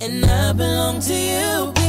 and I belong to you.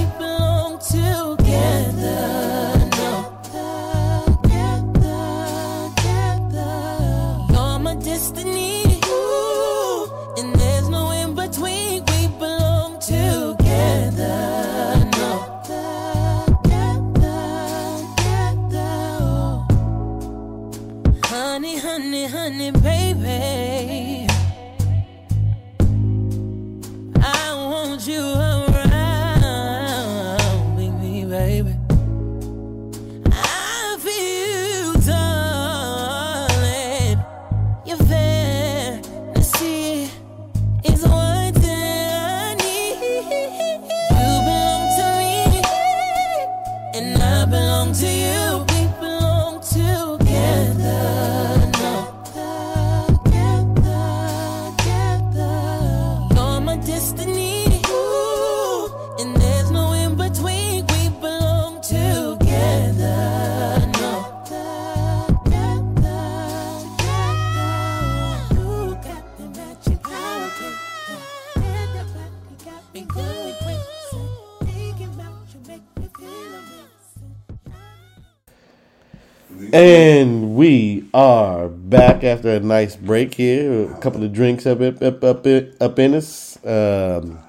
After a nice break here. A couple of drinks up up up up, up in us. Um,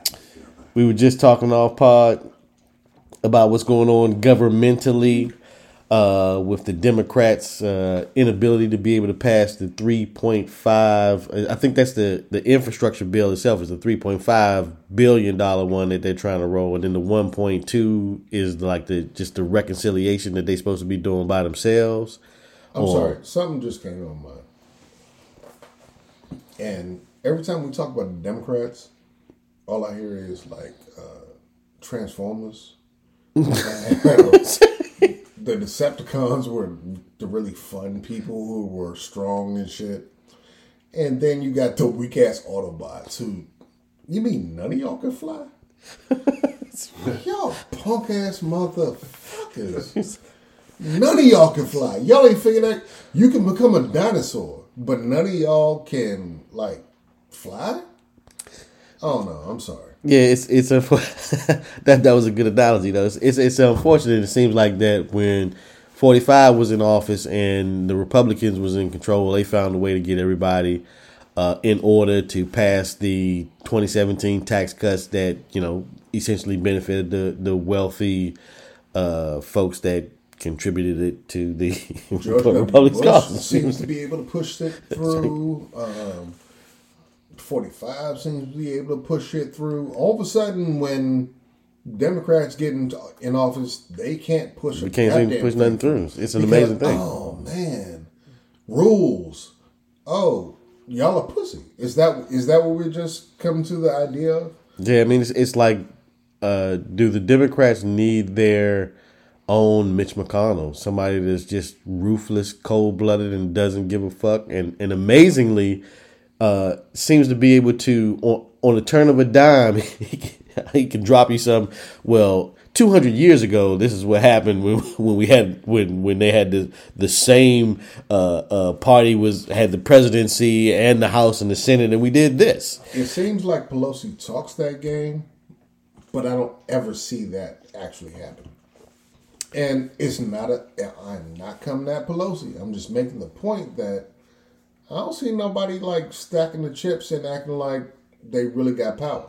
we were just talking off pod about what's going on governmentally. uh, with the Democrats' uh, inability to be able to pass the 3.5. I think that's the the infrastructure bill itself is the 3.5 billion dollar one that they're trying to roll, and then the 1.2 is like the just the reconciliation that they're supposed to be doing by themselves. I'm Or- sorry, something just came on my mind. And every time we talk about the Democrats, all I hear is like uh, Transformers. the Decepticons were the really fun people who were strong and shit. And then you got the weak ass Autobots who, you mean none of y'all can fly? y'all punk ass motherfuckers. None of y'all can fly. Y'all ain't figured out you can become a dinosaur, but none of y'all can like fly. Oh no, I'm sorry. Yeah, it's it's a that that was a good analogy though. It's, it's it's unfortunate. It seems like that when forty five was in office and the Republicans was in control, they found a way to get everybody uh, in order to pass the twenty seventeen tax cuts that you know essentially benefited the the wealthy uh, folks that contributed it to the George. Republic's costs. seems to be able to push it through. Um, 45 seems to be able to push it through. All of a sudden, when Democrats get into, in office, they can't push We can't seem to push nothing through. It's an Because- amazing thing. Oh man, rules. Oh, y'all are pussy. Is that is that what we're just coming to the idea of? Yeah, I mean, it's, it's like, uh, do the Democrats need their own Mitch McConnell, somebody that's just ruthless, cold blooded, and doesn't give a fuck, and and amazingly, uh, seems to be able to on, on the turn of a dime, he can, he can drop you some. Well, two hundred years ago, this is what happened when when we had when when they had the the same uh, uh, party was had the presidency and the House and the Senate, and we did this. It seems like Pelosi talks that game, but I don't ever see that actually happen. And it's not a. I'm not coming at Pelosi. I'm just making the point that I don't see nobody like stacking the chips and acting like they really got power.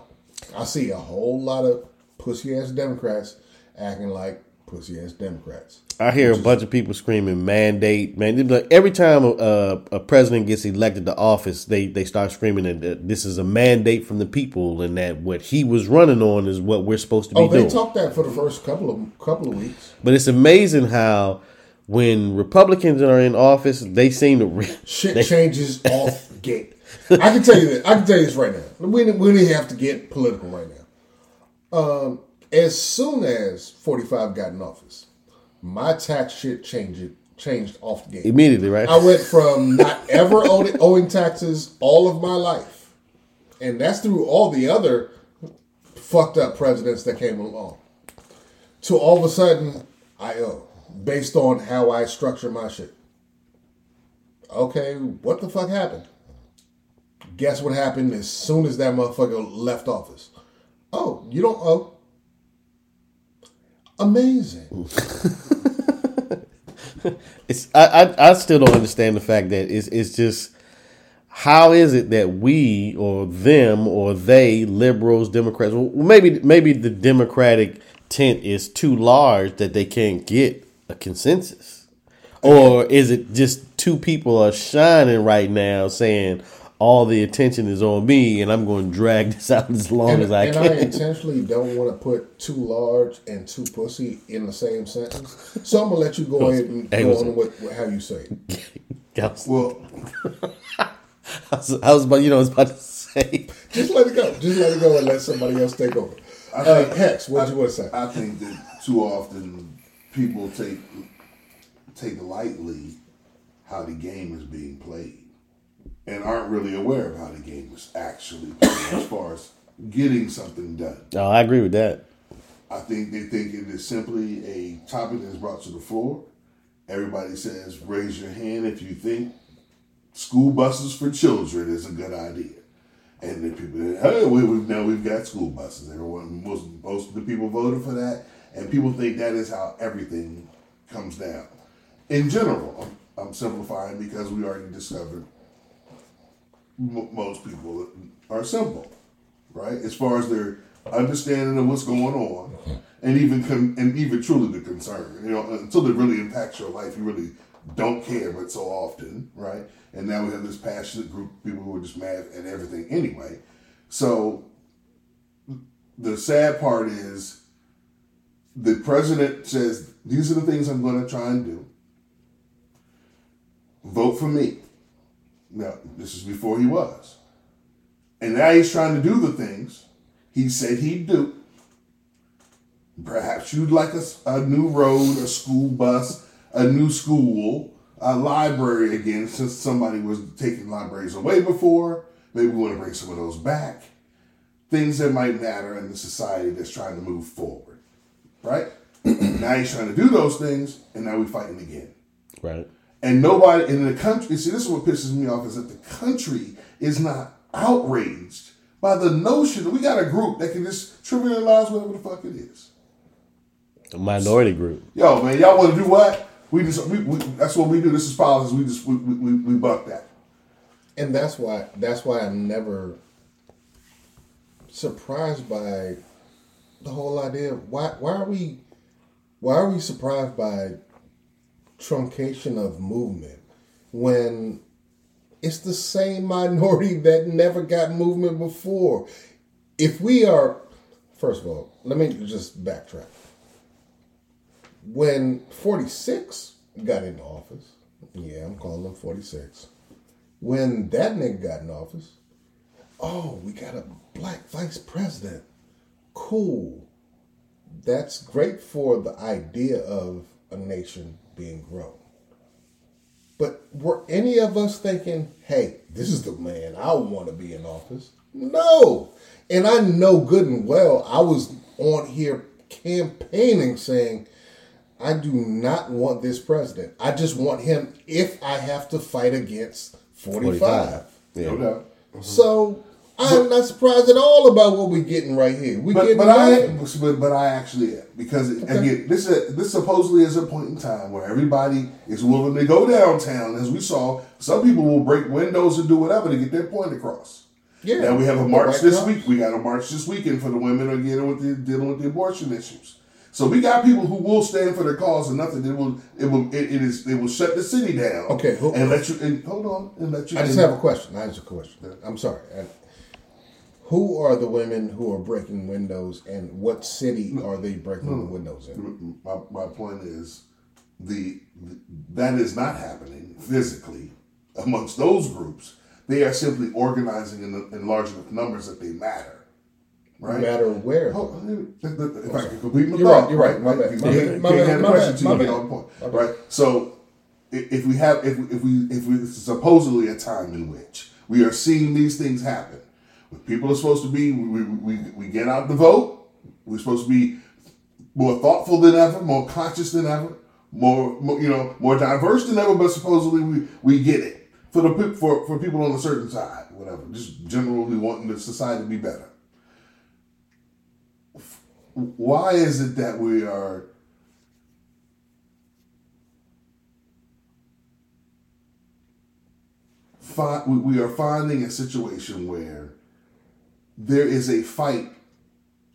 I see a whole lot of pussy ass Democrats acting like pussy ass Democrats. I hear a bunch of people screaming mandate, man. Like every time a, a president gets elected to office, they they start screaming that- this is a mandate from the people, and that what he was running on is what we're supposed to be doing. Oh, they doing. talked that for the first couple of couple of weeks. but it's amazing how when Republicans are in office, they seem to re- Shit they- changes off gate. I can tell you that. I can tell you this right now. We we don't have to get political right now. Um, as soon as forty five got in office, my tax shit changed changed off the gate. immediately, right? I went from not ever owing, owing taxes all of my life, and that's through all the other fucked up presidents that came along, to all of a sudden I owe based on how I structure my shit. Okay, what the fuck happened? Guess what happened as soon as that motherfucker left office? Oh, you don't owe. Amazing. it's I, I I still don't understand the fact that it's it's just how is it that we or them or they liberals Democrats well maybe maybe the Democratic tent is too large that they can't get a consensus or is it just two people are shining right now saying all the attention is on me and I'm going to drag this out as long and, as I and can. And I intentionally don't want to put too large and too pussy in the same sentence. So I'm gonna let you go ahead and Hey, go what's on with, with how you say it. Well, I was, I was about you know I was about to say Just let it go. Just let it go and let somebody else take over. I Uh, think- Hex, what you want to say? I think that too often people take take lightly how the game is being played and aren't really aware of how the game is actually played as far as getting something done. no I agree with that I think they think it is simply a topic that is brought to the floor. Everybody says, raise your hand if you think school buses for children is a good idea. And then people, hey, we, we, now we've got school buses. Everyone, most, most of the people voted for that. And people think that is how everything comes down. In general, I'm, I'm simplifying because we already discovered m- most people are simple, right? As far as their understanding of what's going on, and even and even truly the concern. You know, until it really impacts your life, you really don't care, but so often, right? And now we have this passionate group of people who are just mad at everything anyway. So the sad part is the president says these are the things I'm going to try and do. Vote for me. Now, this is before he was. And now he's trying to do the things he said he'd do. Perhaps you'd like a, a new road, a school bus, a new school, a library again, since somebody was taking libraries away before. Maybe we want to bring some of those back. Things that might matter in the society that's trying to move forward. Right? now he's trying to do those things, and now we're fighting again. Right. And nobody in the country, see, this is what pisses me off is that the country is not outraged by the notion that we got a group that can just trivialize whatever the fuck it is. A minority group. Yo, man, y'all want to do what? We just, we, we, that's what we do. This is politics. We just, we, we, we, we buck that. and that's why that's why I'm never surprised by the whole idea. Why why are we why are we surprised by truncation of movement when it's the same minority that never got movement before? If we are, first of all, let me just backtrack. When 46 got into office, yeah, I'm calling him 46 when that nigga got in office, oh, we got a black vice president. Cool. That's great for the idea of a nation being grown. But were any of us thinking, hey, this is the man I want to be in office? No. And I know good and well I was on here campaigning saying, I do not want this president. I just want him if I have to fight against 45. 45. No Yeah. doubt. So I'm not surprised at all about what we're getting right here. We But, getting but I but, but I actually am because again this is this supposedly is a point in time where everybody is willing to go downtown as we saw some people will break windows and do whatever to get their point across. Yeah. Now we have a march this House. week. We got a march this weekend for the women dealing with the dealing with the abortion issues. So we got people who will stand for their cause and nothing. It will it will it, it is it will shut the city down. Okay, who- and let you and hold on and let you. I just have a question. I just a question. I'm sorry. I- who are the women who are breaking windows, and what city mm. are they breaking the mm. windows in? my, my point is the, that is not happening physically amongst those groups. They are simply organizing in, in large enough numbers that they matter. Right? No matter where. Oh, if I complete my You're thought, right, you're right. My bad, You my can't- bad, my bad, have my question bad, my you bad. on point, bad. right? So, if we have, if, we, if we, if we, it's supposedly a time in which we are seeing these things happen, people are supposed to be, we, we, we, get out the vote. We're supposed to be more thoughtful than ever, more conscious than ever, more, more you know, more diverse than ever. But supposedly we we get it for the for for people on a certain side, whatever. Just generally wanting the society to be better. Why is it that we are fi- we are finding a situation where there is a fight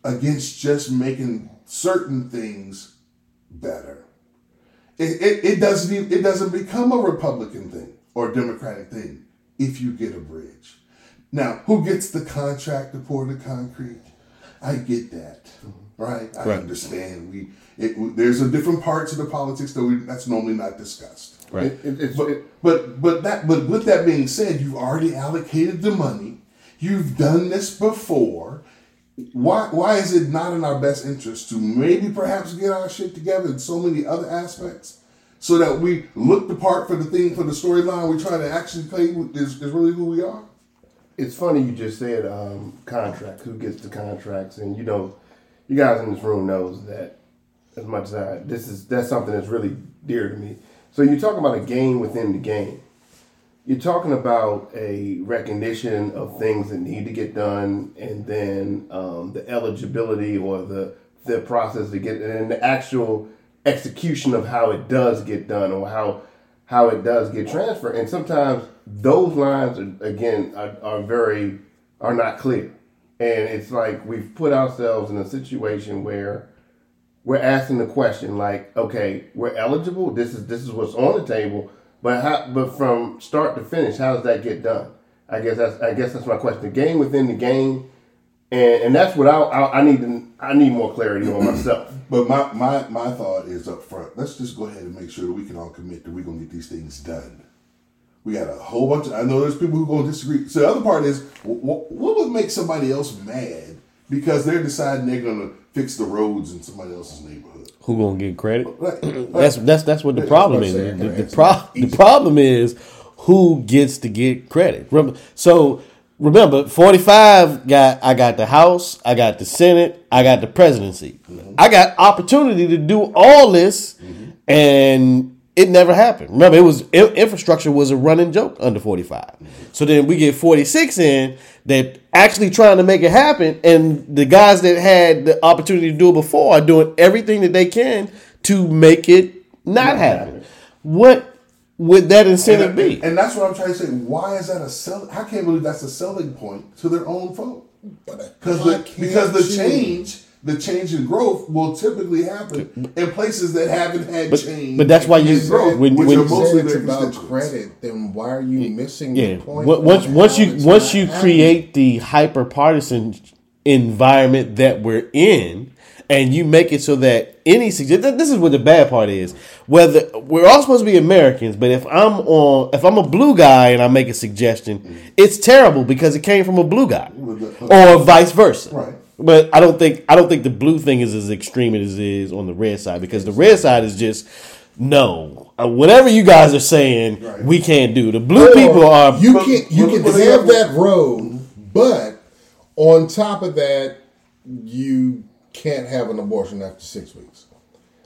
against just making certain things better. It, it, it doesn't even, it doesn't become a Republican thing or a Democratic thing if you get a bridge. Now, who gets the contract to pour the concrete? I get that, right? I Right. understand. We it, there's a different parts of the politics that we, that's normally not discussed. Right. It, it, it's, But, it, but but that but with that being said, you've already allocated the money. You've done this before. Why why is it not in our best interest to maybe perhaps get our shit together in so many other aspects, so that we look the part for the thing for the storyline we try to actually play is, is really who we are. it's funny you just said um, contracts. Who gets the contracts? And you know, you guys in this room knows that as much as I this is that's something that's really dear to me. So you're talking about a game within the game. You're talking about a recognition of things that need to get done, and then um, the eligibility or the the process to get, and the actual execution of how it does get done or how how it does get transferred. And sometimes those lines are, again are, are very are not clear, and it's like we've put ourselves in a situation where we're asking the question like, okay, we're eligible. This is this is what's on the table, but how? But from start to finish, how does that get done? I guess that's I guess that's my question. The game within the game, and and that's what I I, I need to I need more clarity on myself. But my, my, my thought is up front. Let's just go ahead and make sure that we can all commit that we're gonna get these things done. We got a whole bunch of. I know there's people who gonna disagree. So the other part is, what, what would make somebody else mad because they're deciding they're gonna fix the roads in somebody else's neighborhood? Who gonna get credit? Like, like- That's that's that's what the problem is. The, man, the, pro- the problem is who gets to get credit. Remember, so remember, forty five got I got the House, I got the Senate, I got the presidency. Mm-hmm. I got opportunity to do all this, mm-hmm. and it never happened. Remember, it was infrastructure was a running joke under 45. So then we get forty six in that actually trying to make it happen, and the guys that had the opportunity to do it before are doing everything that they can to make it not happen. What would that incentive and, be? and that's what I'm trying to say. Why is that a sell? I can't believe that's a selling point to their own vote. Because the, because the you? change, the change in growth will typically happen in places that haven't had But- change. but that's why you- and growth, when- which when- are If mostly it's their about credit, then why are you missing Yeah. the point? Once once of once you it's once you happening? create the hyper partisan environment that we're in, and you make it so that any suggestion. This is what the bad part is. Whether we're all supposed to be Americans, but if I'm on, if I'm a blue guy and I make a suggestion, mm. it's terrible because it came from a blue guy, or vice versa. Right. But I don't think I don't think the blue thing is as extreme as it is on the red side because the red side is just no. Uh, whatever you guys are saying, Right. we can't do. The blue Or people are you can you can but have that road, but on top of that, you can't have an abortion after six weeks.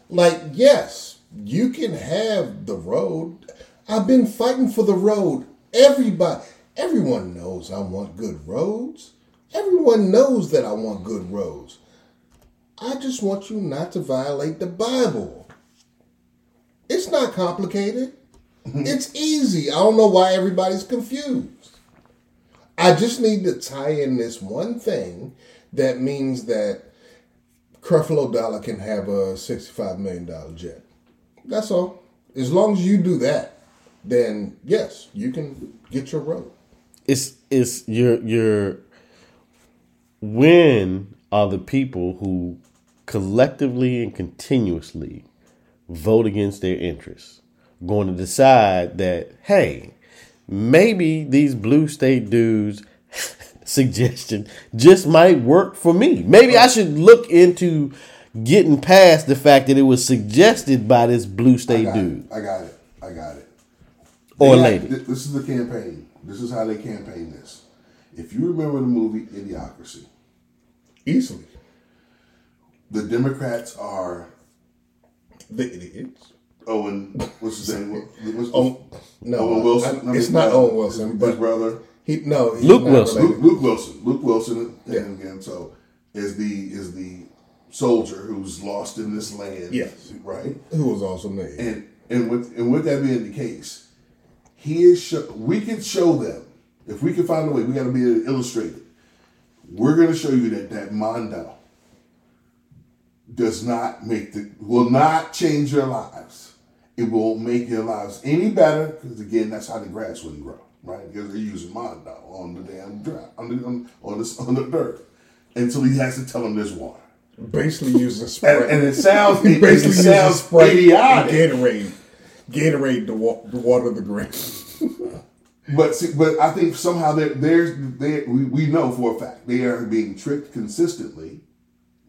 Like, yes, you can have the road. I've been fighting for the road. Everybody, everyone knows I want good roads. Everyone knows that I want good roads. I just want you not to violate the Bible. It's not complicated. It's easy. I don't know why everybody's confused. I just need to tie in this one thing that means that Creflo Dollar can have a $65 million jet. That's all. As long as you do that, then yes, you can get your road. it's it's your your when are the people who collectively and continuously vote against their interests going to decide that hey maybe these blue state dudes suggestion just might work for me maybe i should look into getting past the fact that it was suggested by this blue state dude it. I got it. I got it. or lady th- This is the campaign. This is how they campaign this. If you remember the movie Idiocracy, Easily. the Democrats are The idiots. Owen. What's his name? What- what's- Oh, no, Owen Wilson. I- it's not Owen Wilson, his, but- his brother. He no he's Luke Wilson. Luke. Luke Wilson. Luke Wilson. And Yeah. again, so is the is the soldier who's lost in this land. Yes. Right. Who was also named. And and with and with that being the case, he is show, we can show them if we can find a way. We got to be able to illustrate it. We're going to show you that that Brawndo does not make the will not change your lives. It won't make your lives any better because again, that's how the grass wouldn't grow, right? Because they're using Brawndo on the damn dry on the on, on the on the dirt until he has to tell them there's water. basically using Sprite. And, and it sounds it, basically it sounds Sprite idiotic. Gatorade. Gatorade to, wa- to water the grass. But see, but I think somehow there there's they we, we know for a fact they are being tricked consistently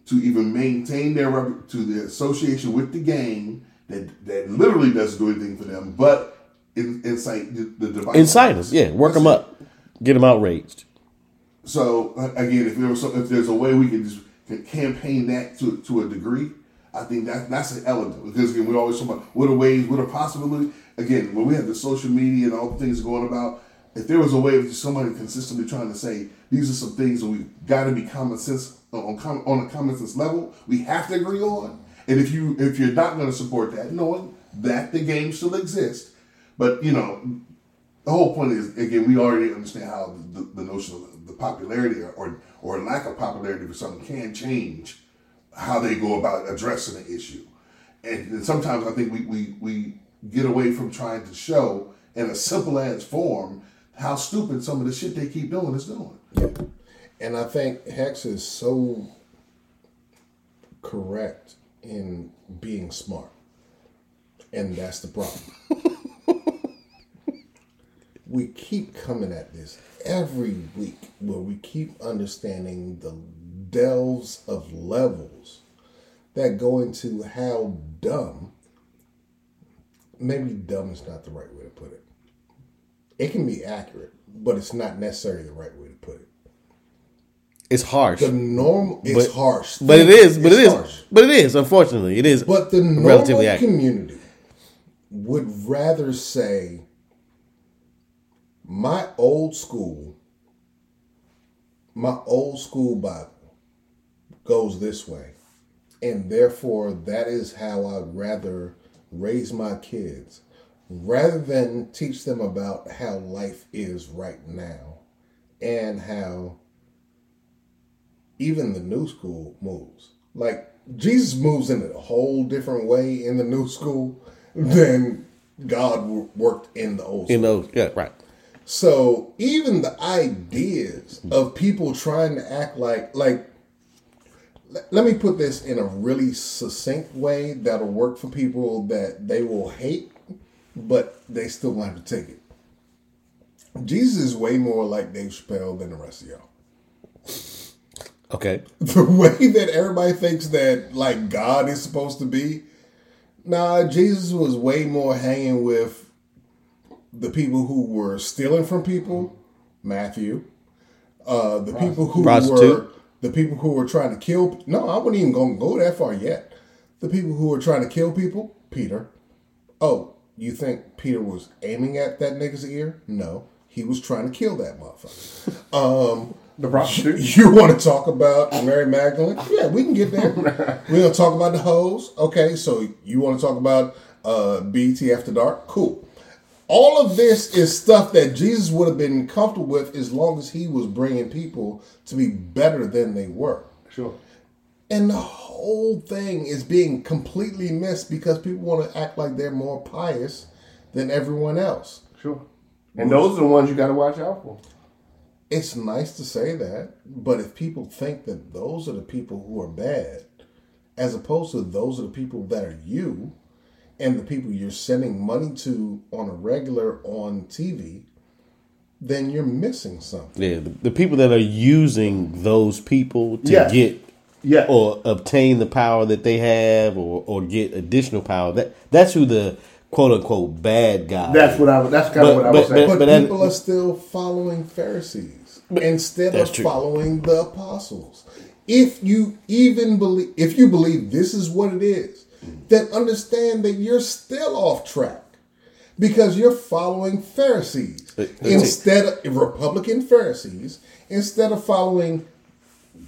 to even maintain their to the association with the gang that that literally doesn't do anything for them, but in, incite the, the device. incite us yeah work them up get them outraged So again, if there was some, if there's a way we can just can campaign that to to a degree, I think that that's an element because again we always talk about what are ways, what are possibilities. Again, when we have the social media and all the things going about, if there was a way of somebody consistently trying to say these are some things that we got to be common sense uh, on on a common sense level, we have to agree on. And if you if you're not going to support that, knowing that the game still exists, but you know the whole point is again we already understand how the, the notion of the popularity or or lack of popularity for something can change how they go about addressing the issue. And, sometimes I think we, we, we get away from trying to show in a simple as form how stupid some of the shit they keep doing is doing. And I think Hex is so correct in being smart. And that's the problem. we keep coming at this every week where we keep understanding the delves of levels that go into how dumb, maybe dumb is not the right way to put it. It can be accurate, but it's not necessarily the right way to put it. It's harsh. The normal, it's But- harsh. But it is. But It's it is. harsh. But it is. Unfortunately, it is. But the normal relatively accurate. community would rather say, my old school, my old school Bible goes this way. And therefore, that is how I'd rather raise my kids rather than teach them about how life is right now and how even the new school moves. Like Jesus moves in a whole different way in the new school than God worked in the old school. you know. Yeah. Right. So even the ideas of people trying to act like like let- let me put this in a really succinct way that'll work for people that they will hate, but they still want to take it. Jesus is way more like Dave Chappelle than the rest of y'all. Okay. the way that everybody thinks that like God is supposed to be. Nah, Jesus was way more hanging with the people who were stealing from people, Matthew. Uh, the people who Prostitute. were the people who were trying to kill. No, I wouldn't even gonna go that far yet. The people who were trying to kill people, Peter. Oh, you think Peter was aiming at that nigga's ear? No, he was trying to kill that motherfucker. Um, The prostitute. you want to talk about Mary Magdalene? Yeah, we can get there. We're gonna talk about the hoes. Okay, so you want to talk about uh, BET After Dark? Cool. All of this is stuff that Jesus would have been comfortable with as long as he was bringing people to be better than they were. Sure. And the whole thing is being completely missed because people want to act like they're more pious than everyone else. Sure. And those are the ones you got to watch out for. it's nice to say that, but if people think that those are the people who are bad, as opposed to those are the people that are you and the people you're sending money to on a regular on TV, then you're missing something. Yeah. The, the people that are using those people to Yes. get Yeah. or obtain the power that they have or, or get additional power. That that's who the quote unquote bad guy. That's what I. was- That's kind But- of what I but- was saying. But, But that- people are still following Pharisees instead of true. following the apostles. If you even believe, if you believe this is what it is, then understand that you're still off track because you're following Pharisees But- instead of Republican Pharisees instead of following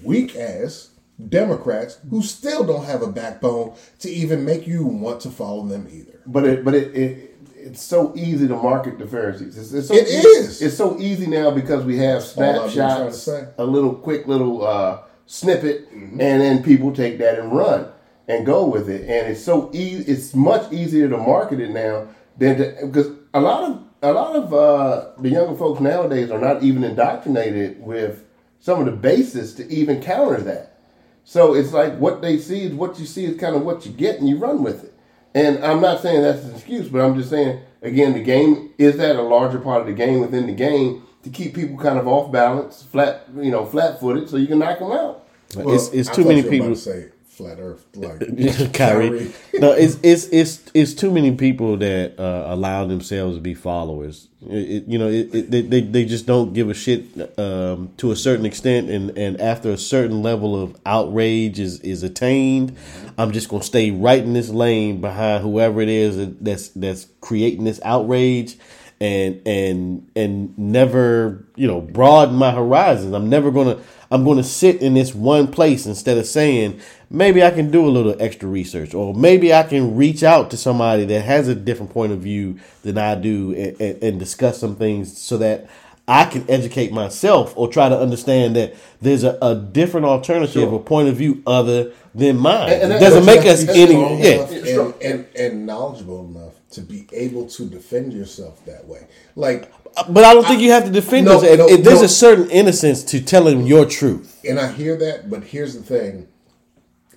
weak ass Democrats who still don't have a backbone to even make you want to follow them either. But it, but it, it, it's so easy to market the Pharisees. It's, it's so It easy, is. It's so easy now because we have all I've been trying to snapshots, a little quick little uh, snippet, Mm-hmm. and then people take that and run and go with it. And it's so easy. It's much easier to market it now than to, because a lot of a lot of uh, the younger folks nowadays are not even indoctrinated with some of the basis to even counter that. So it's like what they see is what you see is kind of what you get, and you run with it. And I'm not saying that's an excuse, but I'm just saying again, the game is that a larger part of the game within the game to keep people kind of off balance, flat, you know, flat footed, so you can knock them out. it's it's too many you were about people. to say flat Earth, like Kyrie. no, it's it's it's it's too many people that uh, allow themselves to be followers. It, you know, it, it, they, they they just don't give a shit um, to a certain extent, and and after a certain level of outrage is is attained, I'm just gonna stay right in this lane behind whoever it is that's that's creating this outrage. And and and never you know broaden my horizons. I'm never gonna I'm gonna sit in this one place instead of saying maybe I can do a little extra research, or maybe I can reach out to somebody that has a different point of view than I do and, and, and discuss some things so that I can educate myself or try to understand that there's a, a different alternative, a point of view other than mine. And- and it doesn't make us any. strong Yeah, enough and, and, and knowledgeable enough to be able to defend yourself that way. Like, but I don't think you have to defend No, yourself. If- no, if there's no. a certain innocence to telling your truth. and I hear that, but here's the thing: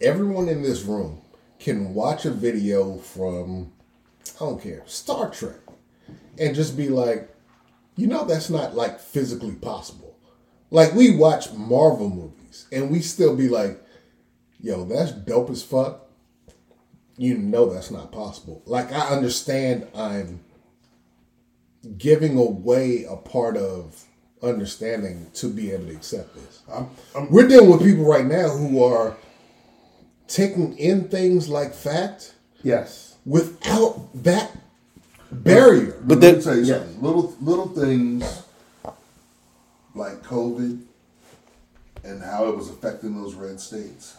everyone in this room can watch a video from I don't care Star Trek and just be like, you know, that's not like physically possible. Like we watch Marvel movies and we still be like, yo, that's dope as fuck. You know that's not possible. Like I understand I'm giving away a part of understanding to be able to accept this. We're dealing with people right now who are taking in things like fact Yes. without that barrier. But then- let me tell you something. Little little things like COVID and how it was affecting those red states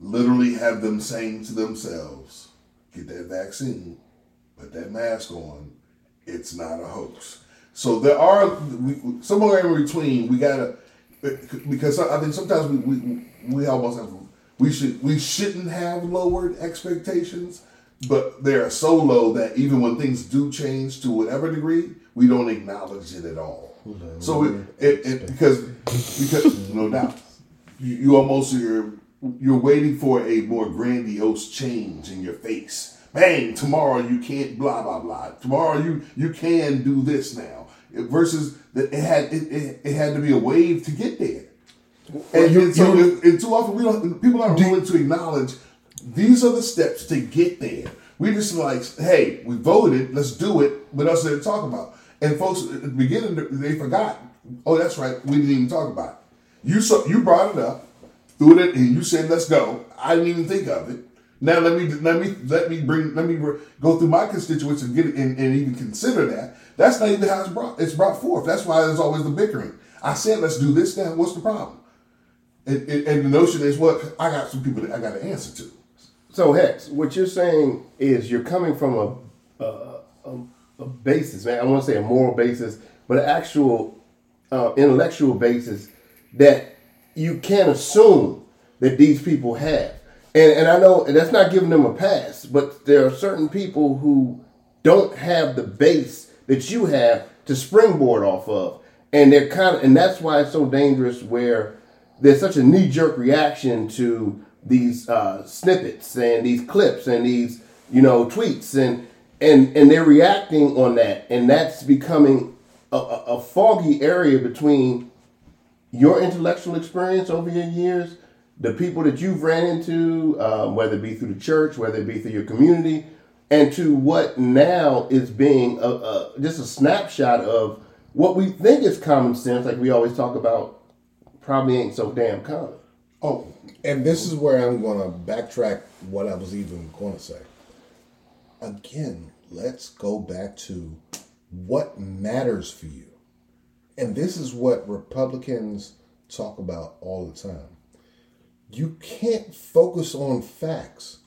literally have them saying to themselves, get that vaccine, put that mask on, it's not a hoax. So there are we, somewhere in between. We gotta because I think sometimes we we, we almost have we should we shouldn't have lowered expectations, but they are so low that even when things do change to whatever degree, we don't acknowledge it at all. So it, it, it because because no doubt you, you almost you're you're waiting for a more grandiose change in your face. Bang! Tomorrow you can't blah blah blah. Tomorrow you you can do this now. Versus that it had it, it, it had to be a wave to get there. And, you- and so you- and, too often we don't people aren't willing to acknowledge these are the steps to get there. We just like, hey, we voted, let's do it. What else did they talk about? And folks at the beginning they forgot. Oh, that's right, we didn't even talk about it. You saw you brought it up, threw it, in, and you said, "Let's go." I didn't even think of it. Now let me let me let me bring let me go through my constituents and get it and, and even consider that. That's not even how it's brought. It's brought forth. That's why there's always the bickering. I said, "Let's do this now." What's the problem? And, and, and the notion is, what I got some people that I got to answer to. So Hex, what you're saying is you're coming from a a, a, a basis, man. I want to say a moral basis, but an actual uh, intellectual basis that you can't assume that these people have. And and I know and that's not giving them a pass, but there are certain people who don't have the base that you have to springboard off of, and they're kind of and that's why it's so dangerous where there's such a knee jerk reaction to these uh, snippets and these clips and these you know tweets and and and they're reacting on that. And that's becoming a, a, a foggy area between your intellectual experience over your years the people that you've ran into um, whether it be through the church whether it be through your community and to what now is being a, a, just a snapshot of what we think is common sense like we always talk about probably ain't so damn common Oh, and this is where I'm going to backtrack what I was even going to say. Again, let's go back to what matters for you. And this is what Republicans talk about all the time. You can't focus on facts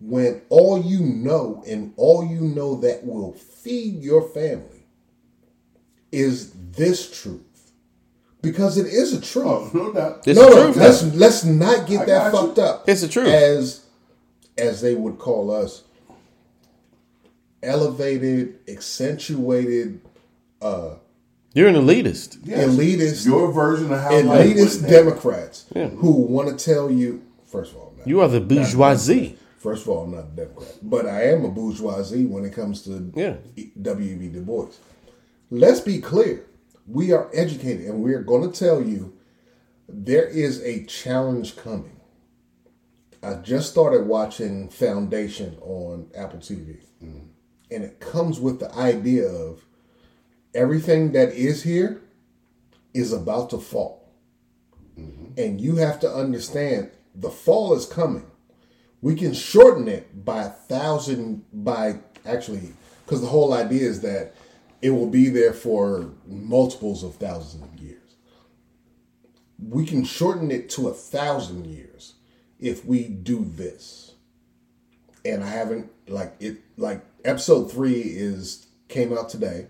when all you know and all you know that will feed your family is this truth. Because it is a truth. Oh, no doubt. It's no, no, truth. let's let's not get I that got you. fucked up. It's the truth. As as they would call us, elevated, accentuated, uh, You're an elitist. Yes. elitist, Your version of how elitist went down. Democrats who want to tell you. First of all, I'm not- You are the bourgeoisie. First of all, I'm not a Democrat, but I am a bourgeoisie when it comes to Yeah. W.E.B. Du Bois. Let's be clear. We are educated, and we're going to tell you there is a challenge coming. I just started watching Foundation on Apple TV, mm-hmm. and it comes with the idea of everything that is here is about to fall. Mm-hmm. And you have to understand the fall is coming. We can shorten it by a thousand by actually because the whole idea is that it will be there for multiples of thousands of years. We can shorten it to a thousand years if we do this. And i haven't like it like episode three is came out today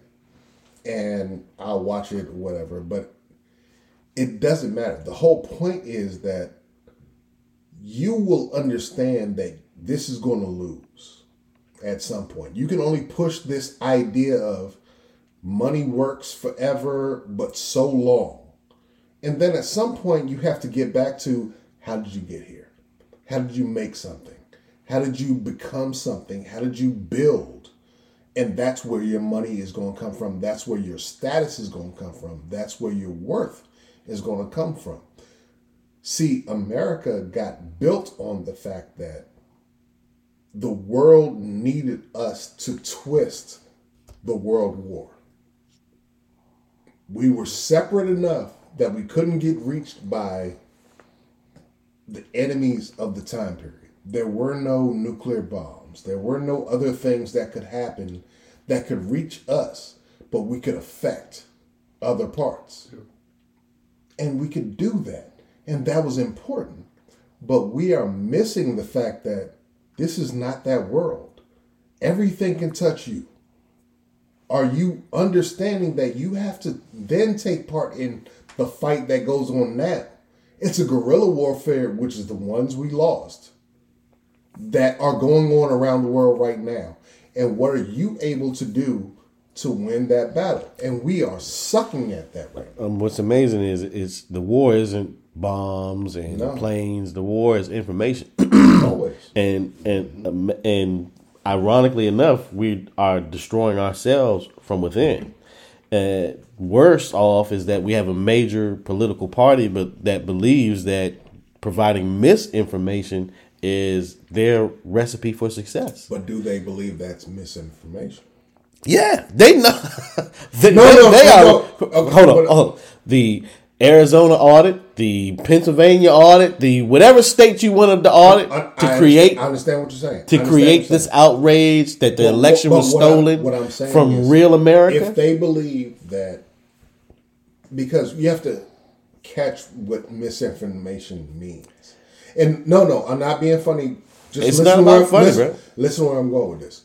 and I'll watch it, whatever. But it doesn't matter. The whole point is that you will understand that this is going to lose at some point. You can only push this idea of money works forever, but so long. And then at some point, you have to get back to how did you get here? How did you make something? How did you become something? How did you build? And that's where your money is going to come from. That's where your status is going to come from. That's where your worth is going to come from. See, America got built on the fact that the world needed us to twist the world war. We were separate enough that we couldn't get reached by the enemies of the time period. There were no nuclear bombs. There were no other things that could happen that could reach us, but we could affect other parts. And we could do that. And that was important. But we are missing the fact that this is not that world. Everything can touch you. Are you understanding that you have to then take part in the fight that goes on now? It's a guerrilla warfare, which is the ones we lost, that are going on around the world right now. And what are you able to do to win that battle? And we are sucking at that right now. Um, what's amazing is is the war isn't bombs and No. planes. The war is information. Always. and and um, and ironically enough, we are destroying ourselves from within. Uh, worse off is that we have a major political party, but that believes that providing misinformation is their recipe for success. But do they believe that's misinformation? Yeah, they know. No, they, no, they no, are. Okay, hold on, hold on. The Arizona audit, the Pennsylvania audit, the whatever state you wanted to audit I- to I create understand- I understand what you're saying. To create this outrage that the But- election but was stolen what I'm saying from real America. If they believe that, because you have to catch what misinformation means. And no, no, I'm not being funny. Just It's listen not about funny, listen, bro. Listen where I'm going with this.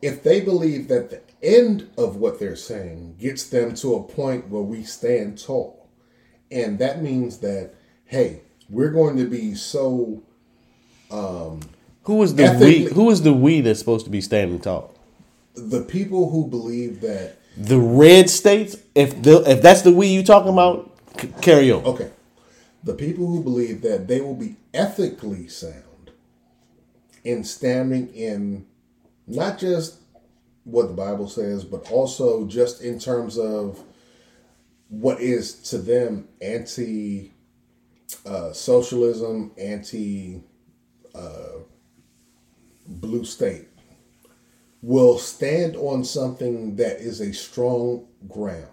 If they believe that the end of what they're saying gets them to a point where we stand tall, and that means that hey, we're going to be so Um, who is the ethically- we? Who is the we that's supposed to be standing tall? the people who believe that The red states. If the if that's the we you talking about, c- carry on. Okay. The people who believe that they will be ethically sound in standing in not just what the Bible says, but also just in terms of what is to them anti uh, socialism, anti uh, blue state, will stand on something that is a strong ground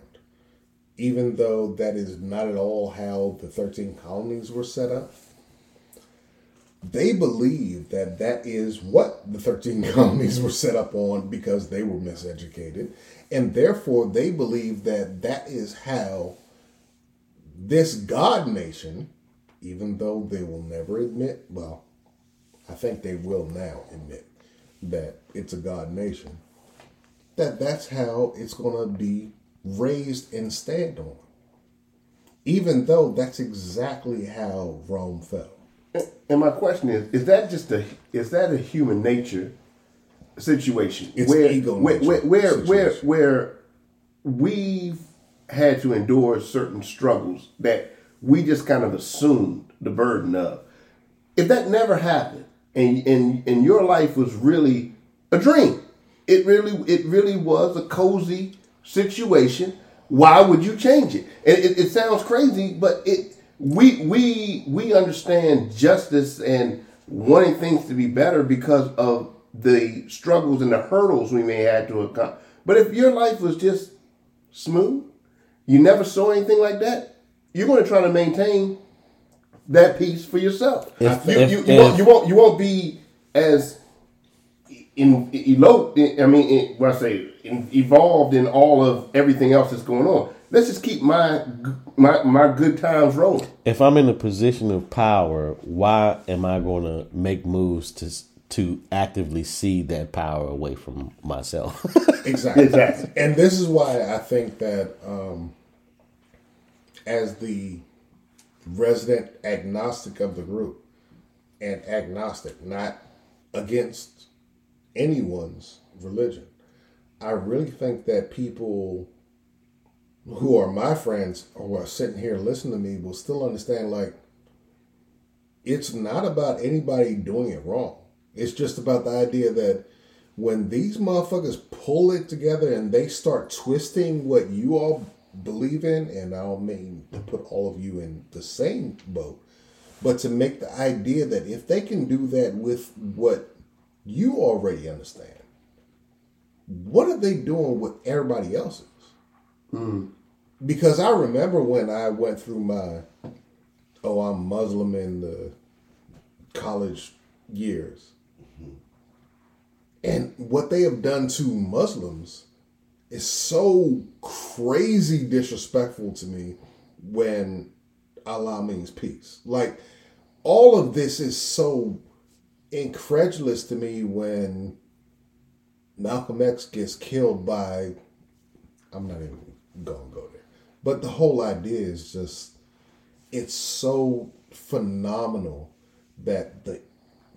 even though that is not at all how the 13 colonies were set up, they believe that that is what the 13 colonies were set up on because they were miseducated. And therefore, they believe that that is how this God nation, even though they will never admit, well, I think they will now admit that it's a God nation, that that's how it's going to be raised and stand on. Even though that's exactly how Rome fell. And my question is: Is that just a is that a human nature situation It's where ego where nature where where, where where we've had to endure certain struggles that we just kind of assumed the burden of? If that never happened, and and and your life was really a dream, it really it really was a cozy situation. Why would you change it? And it, it sounds crazy, but it we we we understand justice and wanting things to be better because of the struggles and the hurdles we may have to accomplish. But if your life was just smooth, you never saw anything like that, you're going to try to maintain that peace for yourself. If- you, if- you, you, won't, you won't you won't be as in eloped. I mean, in, what I say, in, evolved in all of everything else that's going on. Let's just keep my my my good times rolling. if I'm in a position of power, why am I going to make moves to to actively see that power away from myself. Exactly. Exactly. And this is why I think that um, as the resident agnostic of the group, and agnostic, not against anyone's religion, I really think that people who are my friends who are sitting here listening to me will still understand like it's not about anybody doing it wrong. It's just about the idea that when these motherfuckers pull it together and they start twisting what you all believe in, and I don't mean to put all of you in the same boat, but to make the idea that if they can do that with what you already understand, what are they doing with everybody else's? Mm. Because I remember when I went through my, oh, I'm Muslim in the college years. And what they have done to Muslims is so crazy disrespectful to me when Allah means peace. Like, all of this is so incredulous to me when Malcolm X gets killed by. I'm not even to go there. But the whole idea is just. It's so phenomenal that the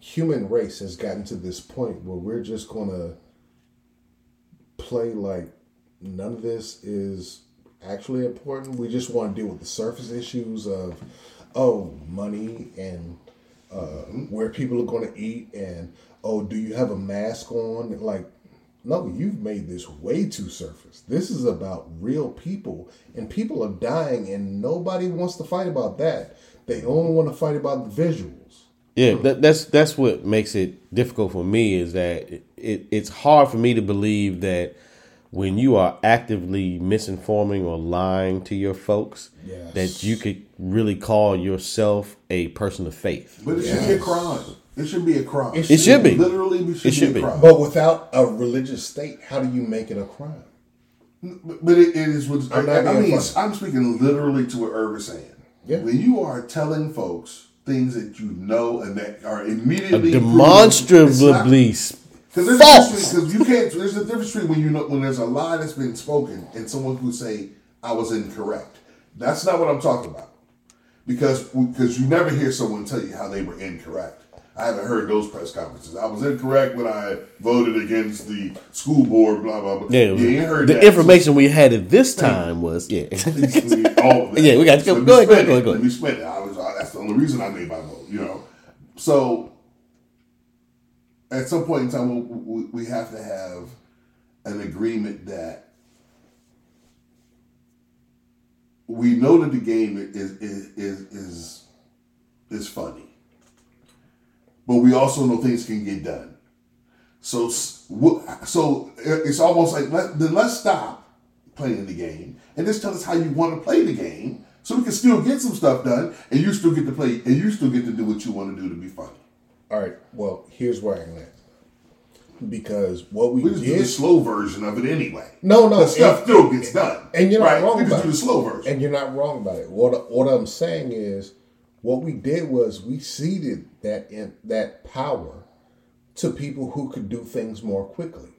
human race has gotten to this point where we're just to play like none of this is actually important. We just want to deal with the surface issues of, oh, money and uh, where people are going to eat and, oh, do you have a mask on? Like, no, you've made this way too surface. This is about real people, and people are dying, and nobody wants to fight about that. They only want to fight about the visuals. Yeah, that, that's that's what makes it difficult for me is that it, it, it's hard for me to believe that when you are actively misinforming or lying to your folks, Yes. that you could really call yourself a person of faith. But it should be a crime. It should be a crime. It It should be. Literally, it should, It should be be. a crime. But without a religious state, how do you make it a crime? But, but it, it is what I'm I, not I being mean. I'm speaking literally to what Irv is saying. Yeah. When you are telling folks things that you know and that are immediately Demonstrably s- because there's false. because you can't. There's a difference between when you know when there's a lie that's been spoken and someone who say I was incorrect. That's not what I'm talking about. Because because you never hear someone tell you how they were incorrect. I haven't heard those press conferences. I was incorrect when I voted against the school board. Blah blah blah. Yeah, ain't heard the that. information we had at this time was yeah. all of that. Yeah, we got to go- go ahead, go ahead, go ahead, Let me spend it. I was. uh, That's the only reason I made my vote. You know. So at some point in time, we, we, have to have an agreement that we know that the game is is is is, is funny, but we also know things can get done. So so it's almost like let, then let's stop playing the game and just tell us how you want to play the game, so we can still get some stuff done, and you still get to play, and you still get to do what you want to do to be funny. All right. Well, here's where I land. Because what we, We just do the did, slow version of it anyway. No, no, the stuff and- still gets done, and you're not right? wrong We just about do the slow version. and you're not wrong about it. What what I'm saying is, what we did was we ceded that in that power to people who could do things more quickly,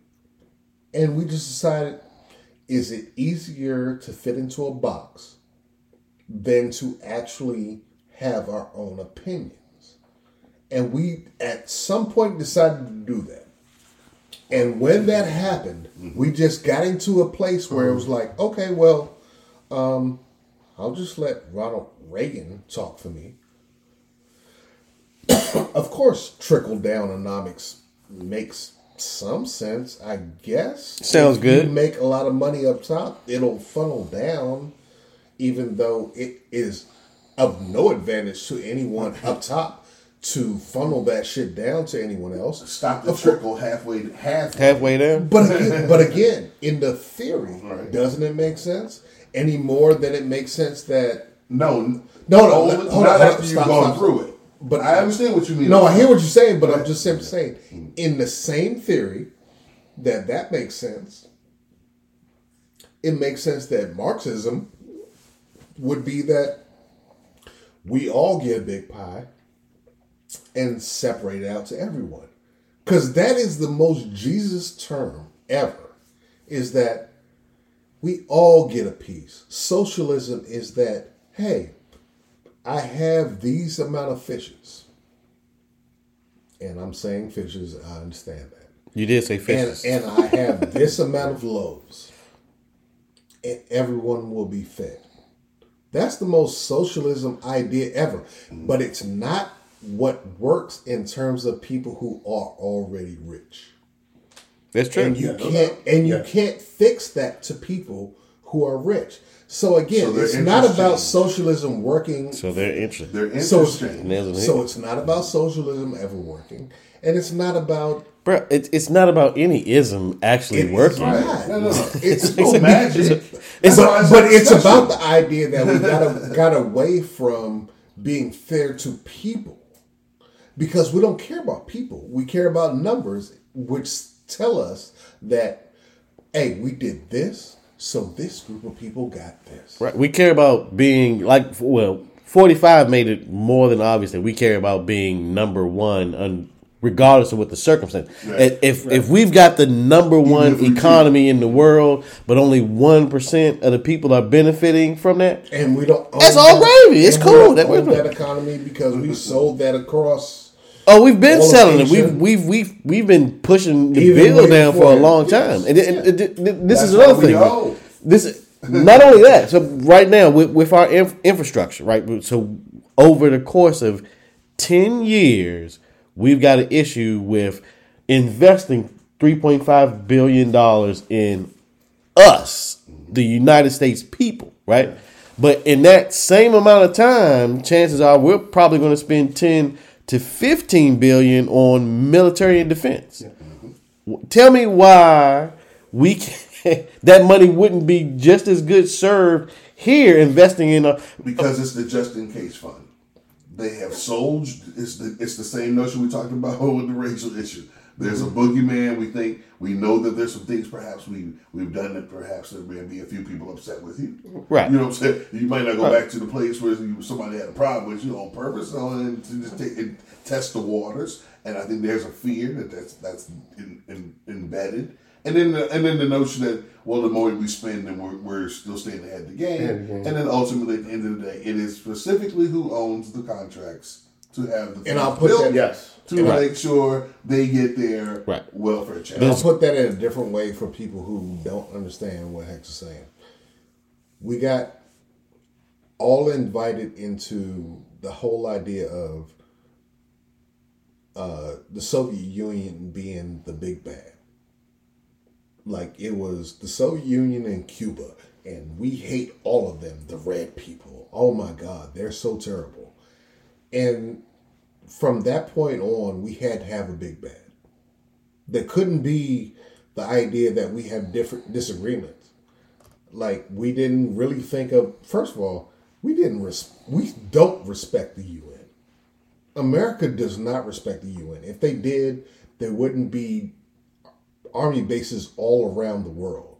and we just decided: is it easier to fit into a box than to actually have our own opinions? And we, at some point, decided to do that. And when that happened, we just got into a place where it was like, okay, well, um, I'll just let Ronald Reagan talk for me. of course, trickle down economics makes some sense, I guess. Sounds If good. Make a lot of money up top, it'll funnel down, even though it is of no advantage to anyone up top to funnel that shit down to anyone else. Stop the Of cour- trickle halfway. Half Halfway there. but again, but again, in the theory, Right. doesn't it make sense any more than it makes sense that No, No, no, only- hold not on, hold after you've stop, gone stop, through stop. it. But- But I understand what you mean. no, I hear what you're saying, but I'm just simply saying in the same theory that that makes sense. It makes sense that Marxism would be that we all get a big pie and separate it out to everyone. Because that is the most Jesus term ever, is that we all get a piece. Socialism is that, hey, I have these amount of fishes. And I'm saying fishes, I understand that. You did say And, fishes. and I have this amount of loaves. And everyone will be fed. That's the most socialism idea ever. But it's not what works in terms of people who are already rich. That's true. And you Yeah, can't doubt. and you Yeah. can't fix that to people who are rich. So again, So it's not about socialism working so they're interested. Their so, interest change. Nails on so it's not about socialism ever working. And it's not about Bro, it's it's not about any ism actually It is working. not. No, no, no. It's, no magic. It's but, it's but it's about the idea that we got got away from being fair to people because we don't care about people. We care about numbers, which tell us that hey, we did this, so this group of people got this. Right. We care about being like well, forty five made it more than obvious that we care about being number one, regardless of what the circumstance. Right. If if we've got the number one economy in the world, but only one percent of the people are benefiting from that, And we don't. That's all gravy. It's cool. That own was- that economy because we sold that across. oh, we've been selling it. We've we've we've we've been pushing the Even bill down for a long time, and, this That's is another thing. owe. This not only that. So right now with with our inf- infrastructure, right? So over the course of ten years, we've got an issue with investing three point five billion dollars in us, the United States people, right? But in that same amount of time, chances are we're probably going to spend ten to fifteen billion on military and defense. Tell me why we can, that money wouldn't be just as good served here investing in a because it's the just in case fund. They have sold. It's the it's the same notion we talked about with the racial issue. There's a boogeyman. We think we know that there's some things perhaps we we've done that perhaps there may be a few people upset with you. Right. You know what I'm saying? You might not go back to the place where somebody had a problem with you on purpose, or and to just take and test the waters. And I think there's a fear that that's that's in, in, embedded. And then the, and then the notion that well, the more we spend, then we're, we're still staying ahead of the game. Ahead of the game. And then ultimately, at the end of the day, it is specifically who owns the contracts to have the And I'll put built that- Yes. to Right. make sure they get their Right. welfare check. And I'll put that in a different way for people who don't understand what Hex is saying. We got all invited into the whole idea of uh, the Soviet Union being the big bad. Like it was the Soviet Union and Cuba, and we hate all of them, the red people. Oh my God, they're so terrible. And from that point on, we had to have a big bad there couldn't be the idea that we have different disagreements. Like we didn't really think of. First of all, we didn't. Res- we don't respect the UN. America does not respect the UN. If they did, there wouldn't be army bases all around the world.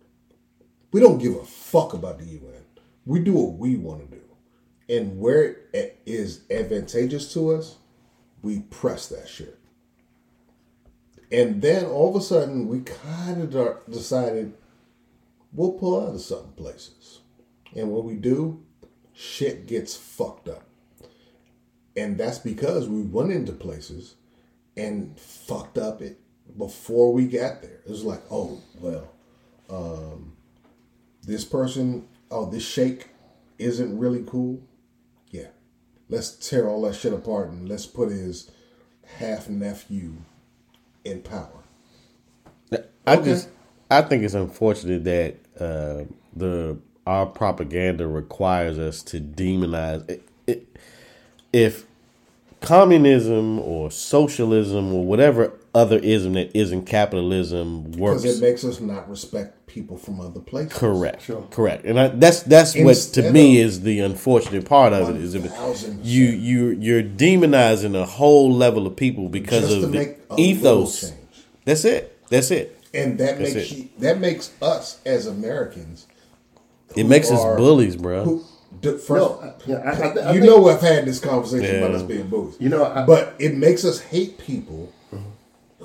We don't give a fuck about the UN. We do what we want to do, and where it is advantageous to us, we press that shit. And then all of a sudden, we kind of decided we'll pull out of some places. And when we do, shit gets fucked up. And that's because we went into places and fucked up it before we got there. It was like, oh, well, um, this person, oh, this sheikh isn't really cool. Yeah. Let's tear all that shit apart and let's put his half nephew in power. I just I think it's unfortunate that uh, the our propaganda requires us to demonize it, it, if communism or socialism or whatever other ism that isn't capitalism works. Because it makes us not respect people from other places. Correct. Correct. And I, that's that's what to me is the unfortunate part of it is if you you you're demonizing a whole level of people because of the make a little ethos. That's it. That's it. And that That's makes you, that makes us as Americans. It who makes us bullies, bro. Who, first, No, I- yeah, I- I thi- I you think- know I've had this conversation about us being bullies. You know, I- but it makes us hate people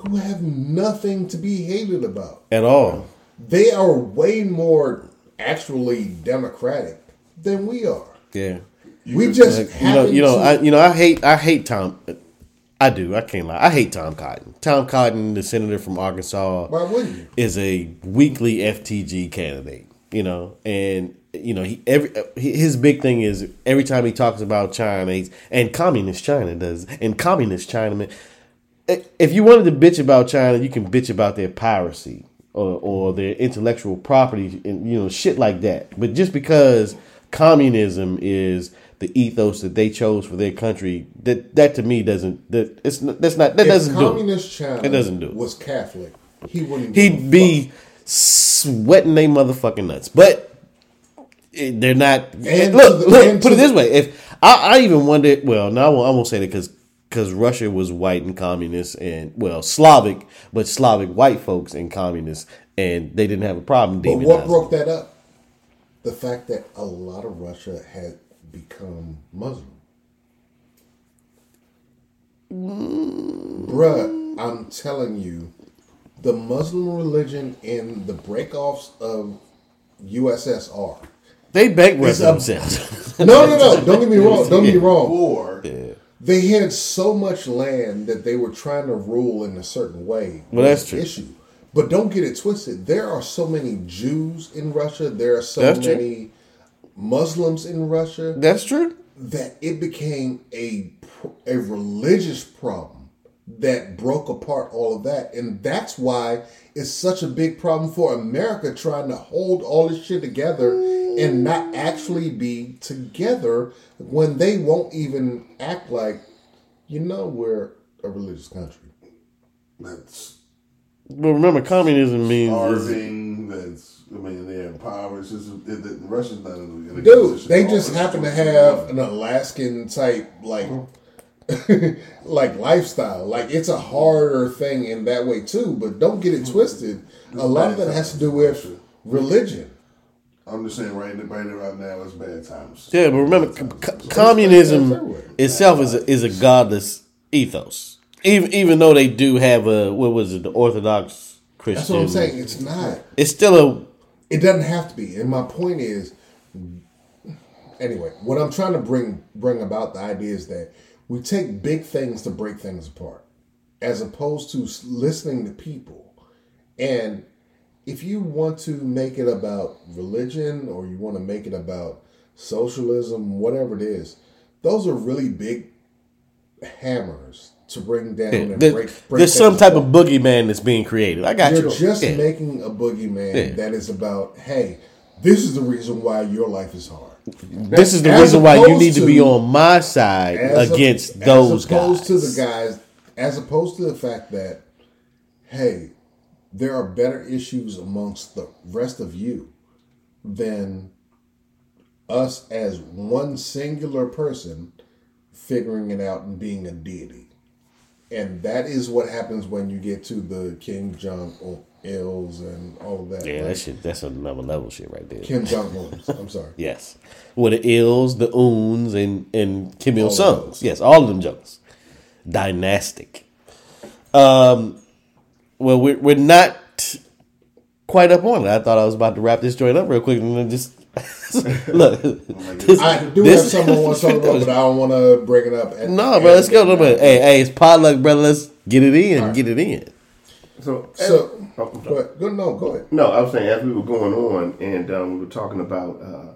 who have nothing to be hated about. At all. They are way more actually democratic than we are. Yeah. We just Like, you know, you know, to, I you know, I hate I hate Tom. I do. I can't lie. I hate Tom Cotton. Tom Cotton, the senator from Arkansas, Why wouldn't you? is a weekly FTG candidate. You know, and you know he every his big thing is every time he talks about China he's, and communist China does and communist China. If you wanted to bitch about China, you can bitch about their piracy or, or their intellectual property and you know shit like that. But just because communism is the ethos that they chose for their country, that that to me doesn't that it's not, that's not that If doesn't do it. China It doesn't do it. was Catholic, he wouldn't. He'd be sweating they motherfucking nuts. But they're not. And look, the- look. Put it this way: if I, I even wonder, well, no, I won't, I won't say that because because Russia was white and communist, and well, Slavic, but Slavic white folks and communists, and they didn't have a problem But what broke that up? The fact that a lot of Russia had become Muslim. Bruh, I'm telling you, the Muslim religion in the breakoffs of USSR. They bankrupt It's themselves. No, no, no. Don't get me wrong. Don't get me wrong. Or They had so much land that they were trying to rule in a certain way. Well, that's the true. Issue. But don't get it twisted. There are so many Jews in Russia. There are so That's true. many Muslims in Russia That's true. that it became a a religious problem that broke apart all of that, and that's why it's such a big problem for America trying to hold all this shit together and not actually be together when they won't even act like you know we're a religious country. that's But remember, communism means starving. That's I mean they're in power. It's just it, the Russians not in a, Dude, they just happen to have an Alaskan type like like lifestyle. Like it's a harder thing in that way too, but don't get it twisted. A lot of that has to do with religion. I'm just saying right, in the right right now it's bad times. Yeah, but remember, co- co- communism itself is a, is a godless ethos. Even even though they do have a what was it, the Orthodox Christian? That's what I'm saying. It's not. It's still a It doesn't have to be. And my point is, anyway, what I'm trying to bring bring about the idea is that we take big things to break things apart, as opposed to listening to people. And if you want to make it about religion or you want to make it about socialism, whatever it is, those are really big hammers to bring down and there- break. break there's some type apart. of boogeyman that's being created. I got You're you. just Yeah. making a boogeyman Yeah. that is about, hey, this is the reason why your life is hard. This is the As reason why you need to, be on my side As a- against those as opposed guys. to the guys, as opposed to the fact that, hey, there are better issues amongst the rest of you than us as one singular person figuring it out and being a deity. And that is what happens when you get to the Kim Jong Il's and all of that. yeah, Like, that shit. That's another level shit right there. Kim Jong Un's. I'm sorry. Yes, with the ills, the uns, and and Kim Il Sung's. Yes, all of them jokes. Dynastic. Um, well, we're we're not quite up on it. I thought I was about to wrap this joint up real quick, and then just look. this- I do this- have something I want to talk about, but I don't want to break it up. at- No, bro, let's go. at- Hey, hey, it's potluck, brother. Let's get it in. Get it in. So, So, oh, go ahead. Go, no, go ahead. No, I was saying as we were going on, and um, we were talking about uh,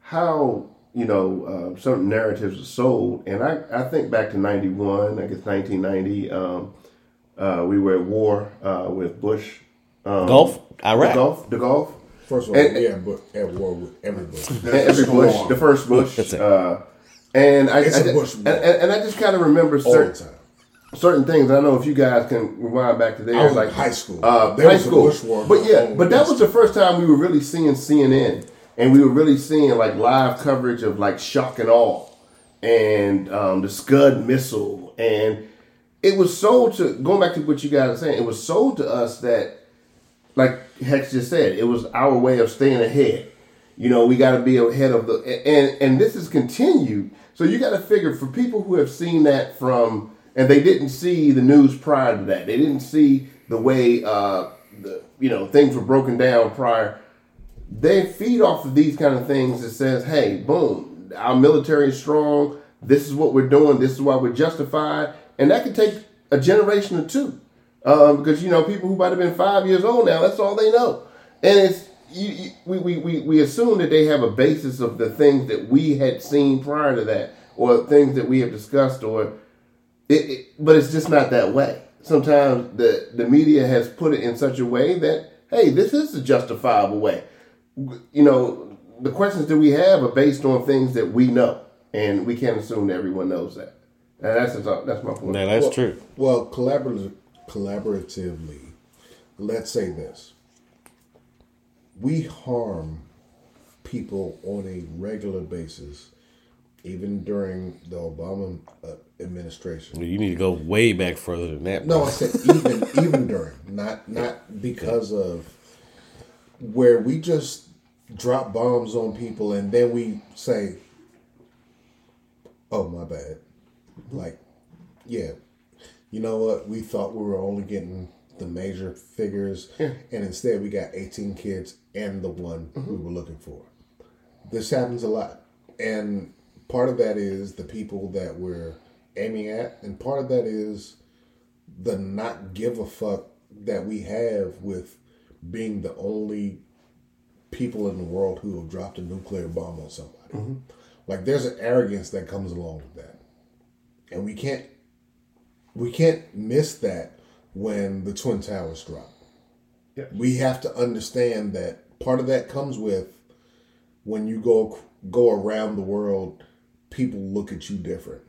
how you know uh, certain narratives are sold, and I, I think back to '91, I guess 1990. Um, uh, we were at war uh, with Bush. Um, Gulf, the Iraq. Gulf, the Gulf. First of all, And- yeah, but at war with everybody. And every Bush, the first Bush. That's it. Uh, and I, It's I a Bush and, and, and I just kind of remember all the certain time. Certain things. I know if you guys can rewind back to there, I was in like high school. Uh, There high school. Bush war but yeah, but that was the first time we were really seeing CNN, and we were really seeing like live coverage of like shock and awe, and um, the Scud missile, and it was sold to going back to what you guys are saying. It was sold to us that, like Hex just said, it was our way of staying ahead. You know, we got to be ahead of the and and this is continued. So you got to figure for people who have seen that from and they didn't see the news prior to that. They didn't see the way uh, the you know things were broken down prior. They feed off of these kind of things that says, "Hey, boom, our military is strong. This is what we're doing. This is why we're justified," and that could take a generation or two, um, because you know people who might have been five years old now, that's all they know, and it's. You, you, we, we, we, we assume that they have a basis of the things that we had seen prior to that, or things that we have discussed, or it, it, but it's just not that way. Sometimes the the media has put it in such a way that hey, this is a justifiable way. You know, the questions that we have are based on things that we know, and we can't assume that everyone knows that. And that's that's my point. Now that's well, true. Well, collaborative, collaboratively, let's say this: we harm people on a regular basis, even during the Obama uh, administration. You need to go way back further than that. No, bro. I said even even during, not not because of where we just drop bombs on people and then we say, "Oh my bad," mm-hmm. like, yeah, you know what? We thought we were only getting the major figures, and instead we got eighteen kids and the one mm-hmm. we were looking for. This happens a lot, and part of that is the people that we're aiming at, and part of that is the not give a fuck that we have with being the only people in the world who have dropped a nuclear bomb on somebody. Mm-hmm. Like there's an arrogance that comes along with that. And we can't we can't miss that when the twin towers drop. Yeah. We have to understand that part of that comes with when you go go around the world, people look at you different.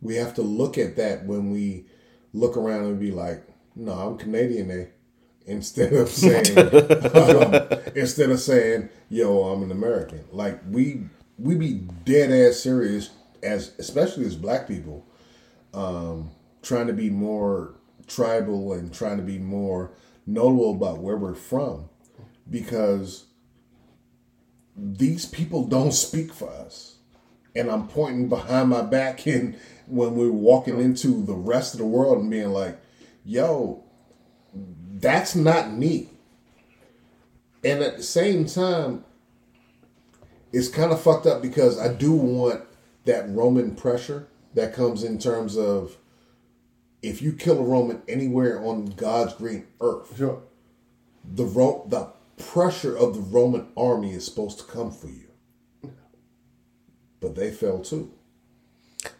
We have to look at that when we look around and be like, "No, I'm Canadian." Eh? Instead of saying, um, instead of saying, "Yo, I'm an American," like we we be dead ass serious as, especially as Black people, um, trying to be more tribal and trying to be more notable about where we're from, because these people don't speak for us and I'm pointing behind my back and when we're walking into the rest of the world and being like, yo, that's not me. And at the same time, it's kind of fucked up because I do want that Roman pressure that comes in terms of if you kill a Roman anywhere on God's green earth, Sure. the Ro- the pressure of the Roman army is supposed to come for you. But they fell too.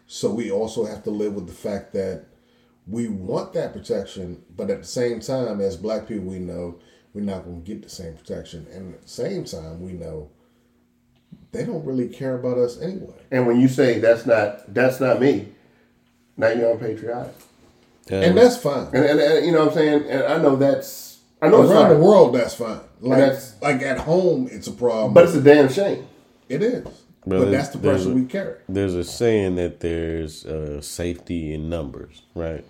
So we also have to live with the fact that we want that protection, but at the same time, as black people, we know we're not going to get the same protection. And at the same time, we know they don't really care about us anyway. And when you say that's not that's not me, now you're unpatriotic. And that's fine. And, and, and you know what I'm saying? And I know that's I know it's Around the world, that's fine. Like, that's- like at home, it's a problem. but it's a damn shame. it is. Well, but that's the pressure a- we carry. There's a saying that there's uh, safety in numbers, right?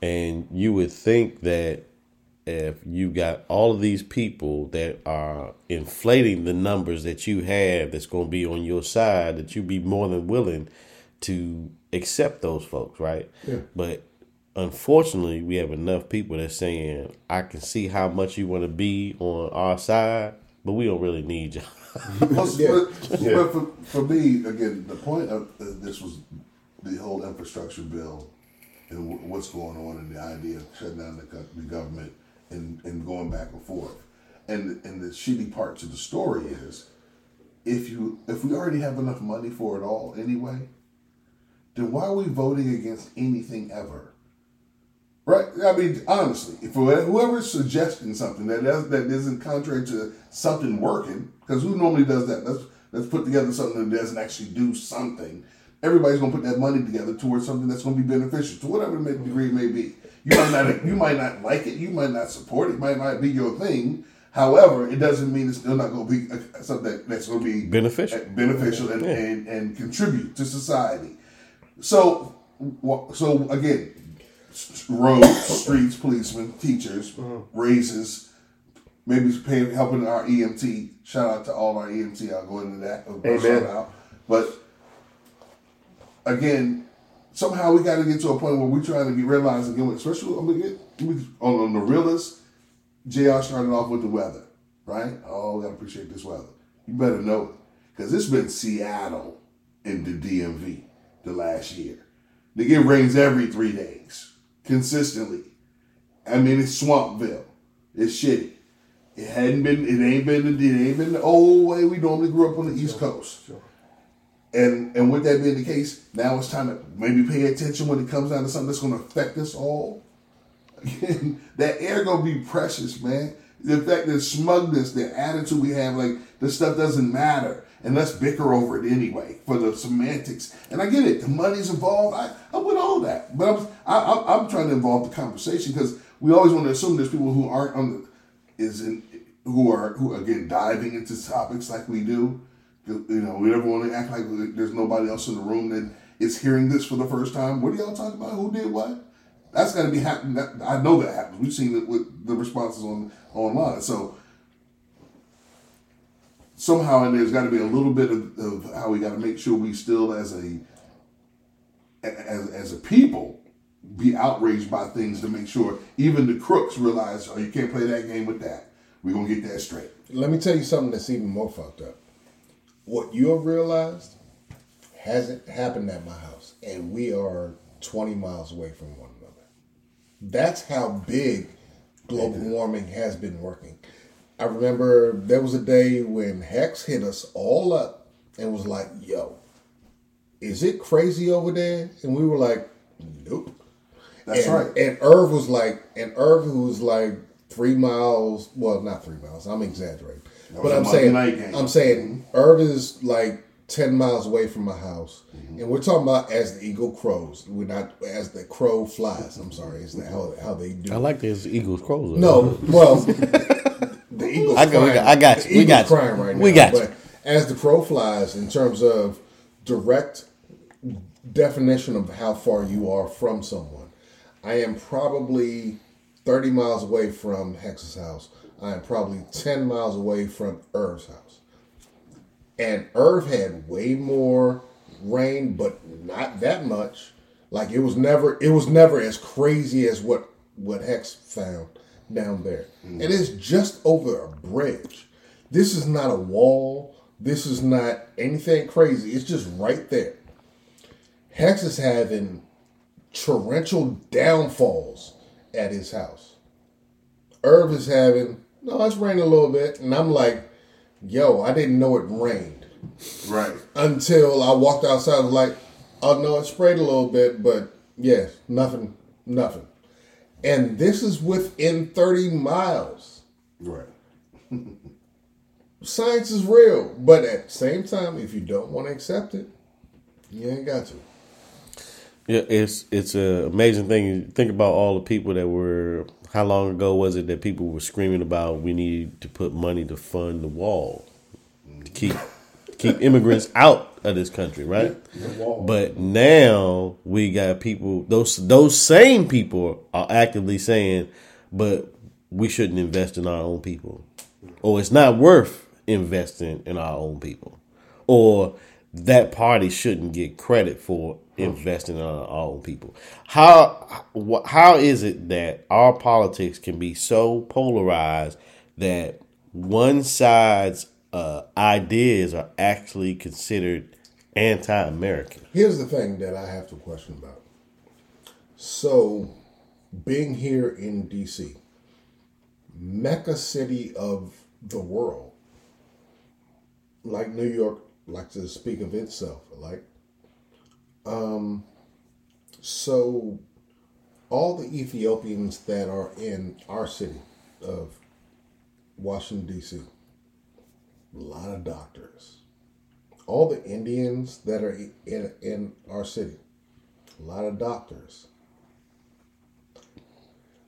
And you would think that if you got all of these people that are inflating the numbers that you have that's going to be on your side, that you'd be more than willing to accept those folks, right? Yeah. But unfortunately, we have enough people that's saying, I can see how much you want to be on our side, but we don't really need you. Well, Yeah. But, but for, for me, again, the point of uh, this was the whole infrastructure bill and w- what's going on and the idea of shutting down the, go- the government and, and going back and forth. And and the shitty part to the story is, if you if we already have enough money for it all anyway, then why are we voting against anything ever? Right? I mean, honestly, if whoever's suggesting something that that isn't contrary to something working, because who normally does that? Let's let's put together something that doesn't actually do something. Everybody's gonna put that money together towards something that's gonna be beneficial to whatever the degree it may be. You might not you might not like it, you might not support it, it might not be your thing. However, it doesn't mean it's still not going to be uh, something that's going to be Beneficial. uh, beneficial, and, and, and contribute to society. So, so again, roads, streets, policemen, teachers, uh-huh. raises, maybe paying, helping our EMT. Shout out to all our EMT. I'll go into that. Amen. Shout out. But again, somehow we got to get to a point where we're trying to get realize again, especially I'm gonna get, on, on the realist. Jr. started off with the weather, right? Oh, gotta appreciate this weather. You better know it because it's been Seattle in the DMV the last year. They get rains every three days consistently. I mean, it's Swampville. It's shitty. It hadn't been. It ain't been. It ain't been the old way we normally grew up on the East Coast. And and with that being the case, now it's time to maybe pay attention when it comes down to something that's going to affect us all. Again, that air gonna be precious, man. The fact that smugness, the attitude we have, like the stuff doesn't matter, and let's bicker over it anyway for the semantics. And I get it, the money's involved. I I'm with all that, but I'm I, I'm, I'm trying to involve the conversation because we always want to assume there's people who aren't on the is in who are who again diving into topics like we do. You know, we never want to act like there's nobody else in the room that is hearing this for the first time. What are y'all talking about? Who did what? That's got to be happening. I know that happens. We've seen it with the responses on online. So somehow, and there's got to be a little bit of, of how we got to make sure we still, as a as as a people, be outraged by things to make sure even the crooks realize, oh, you can't play that game with that. We're gonna get that straight. Let me tell you something that's even more fucked up. What you have realized hasn't happened at my house, and we are 20 miles away from one another. That's how big global warming has been working. I remember there was a day when Hex hit us all up and was like, yo, is it crazy over there? And we were like, nope. That's and, right. And Irv was like, and Irv who was like three miles, well, not three miles, I'm exaggerating. But was a I'm saying, night. I'm saying Irv is like 10 miles away from my house. Mm-hmm. And we're talking about as the eagle crows. We're not as the crow flies. I'm sorry. Is that how, how they do I like this Eagles crows. no, well, the Eagles. I got- crying, I got the you. We Eagles got you. crying right now. We got you. But as the crow flies, in terms of direct definition of how far you are from someone, I am probably thirty miles away from Hex's house. I am probably ten miles away from Irv's house. And Irv had way more rain, but not that much. Like it was never it was never as crazy as what what Hex found down there. And mm-hmm. it's just over a bridge. This is not a wall. This is not anything crazy. It's just right there. Hex is having torrential downfalls at his house. Irv is having no, it's raining a little bit, and I'm like, yo, I didn't know it rained Right. until I walked outside. I was like, oh no, it sprayed a little bit, but yeah, nothing, nothing. And this is within 30 miles. Right. Science is real, but at the same time, if you don't want to accept it, you ain't got to. Yeah, it's it's an amazing thing. You think about all the people that were. How long ago was it that people were screaming about we need to put money to fund the wall to keep keep immigrants out of this country, right? But now we got people. Those those same people are actively saying, but we shouldn't invest in our own people, or it's not worth investing in our own people, or that party shouldn't get credit for investing in our own people. How how is it that our politics can be so polarized that one side's uh, ideas are actually considered anti-American? Here's the thing that I have to question about. So, being here in DC, Mecca city of the world, like New York, like to speak of itself, like, um, so all the Ethiopians that are in our city of Washington D.C., a lot of doctors, all the Indians that are in, in our city, a lot of doctors.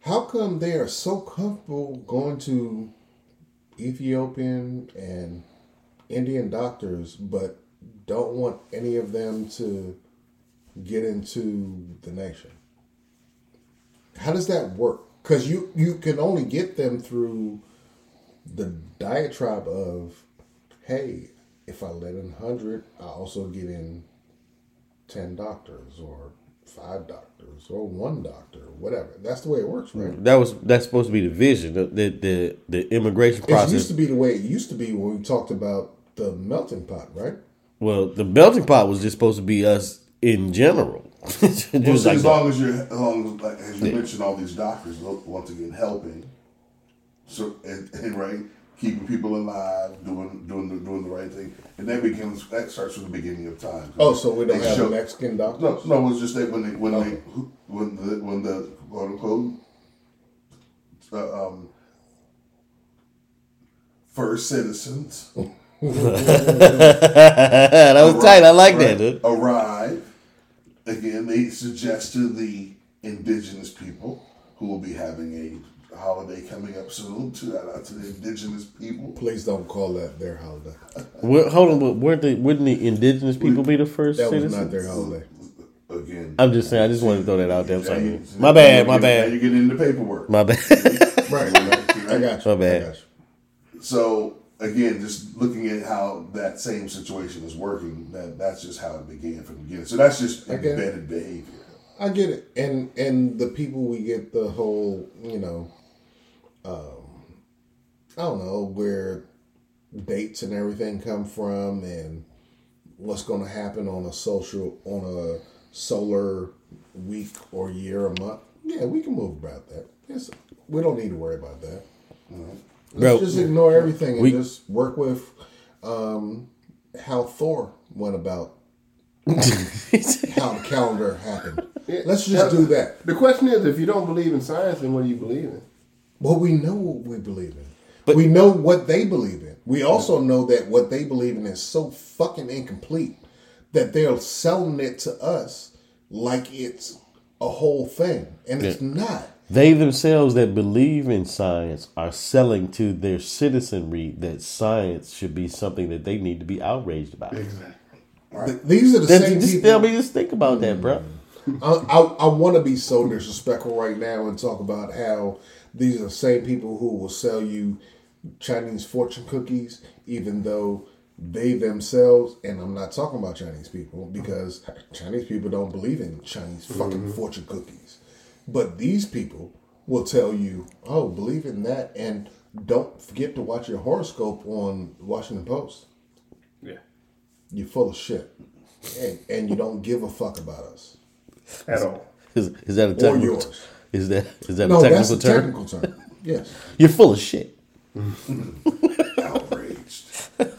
How come they are so comfortable going to Ethiopian and Indian doctors, but don't want any of them to get into the nation? How does that work? Because you you can only get them through the diatribe of, hey, if I let in hundred, I also get in ten doctors or five doctors or one doctor, whatever. That's the way it works, right? That was that's supposed to be the vision. The the the, the immigration It process. used to be the way it used to be when we talked about the melting pot, right? well, the melting pot was just supposed to be us in general. Well, was see, like as that. long as you're, as long as, like, as you mentioned, all these doctors once again helping, so and, and right, keeping people alive, doing doing the doing the right thing, and that begins that starts from the beginning of time. Oh, so we don't They have show- Mexican doctors? No, no, it's just that when they when Okay. they when the when the quote unquote uh, um, first citizens that was tight. I like that, right, dude. Arrive again. They suggest to the indigenous people who will be having a holiday coming up soon. To out to the indigenous people. Please don't call that their holiday. Well, hold on, but weren't the wouldn't the indigenous people be the first That was citizens? not their holiday. Again, I'm just saying. I just wanted to throw that out there. I'm sorry. My bad. My now bad. You get into paperwork. My bad. Right. I got you. My bad. I got you. So again, just looking at how that same situation is working, that that's just how it began from the beginning. So that's just I get it. embedded behavior. I get it, and and the people we get the whole, you know, um, I don't know where dates and everything come from, and what's going to happen on a social on a solar week or year or month. Yeah, we can move about that. Yes, we don't need to worry about that. Let's Bro, just ignore everything and we- just work with um, how Thor went about how the calendar happened. Let's just do that. The question is, if you don't believe in science, then what do you believe in? Well, we know what we believe in. But- we know what they believe in. We also know that what they believe in is so fucking incomplete that they're selling it to us like it's a whole thing, and it's not. They themselves that believe in science are selling to their citizenry that science should be something that they need to be outraged about. Th- These are the Just, same just people. tell me, just think about that, bro. I, I, I want to be so disrespectful right now and talk about how these are the same people who will sell you Chinese fortune cookies, even though they themselves, and I'm not talking about Chinese people because Chinese people don't believe in Chinese fucking mm-hmm. fortune cookies. But these people will tell you, oh, believe in that, and don't forget to watch your horoscope on Washington Post. Yeah. You're full of shit. And, and you don't give a fuck about us. At all. Is, is that a Or technical? Is that is that No, a that's technical a term? technical term. Yes. You're full of shit. Outraged.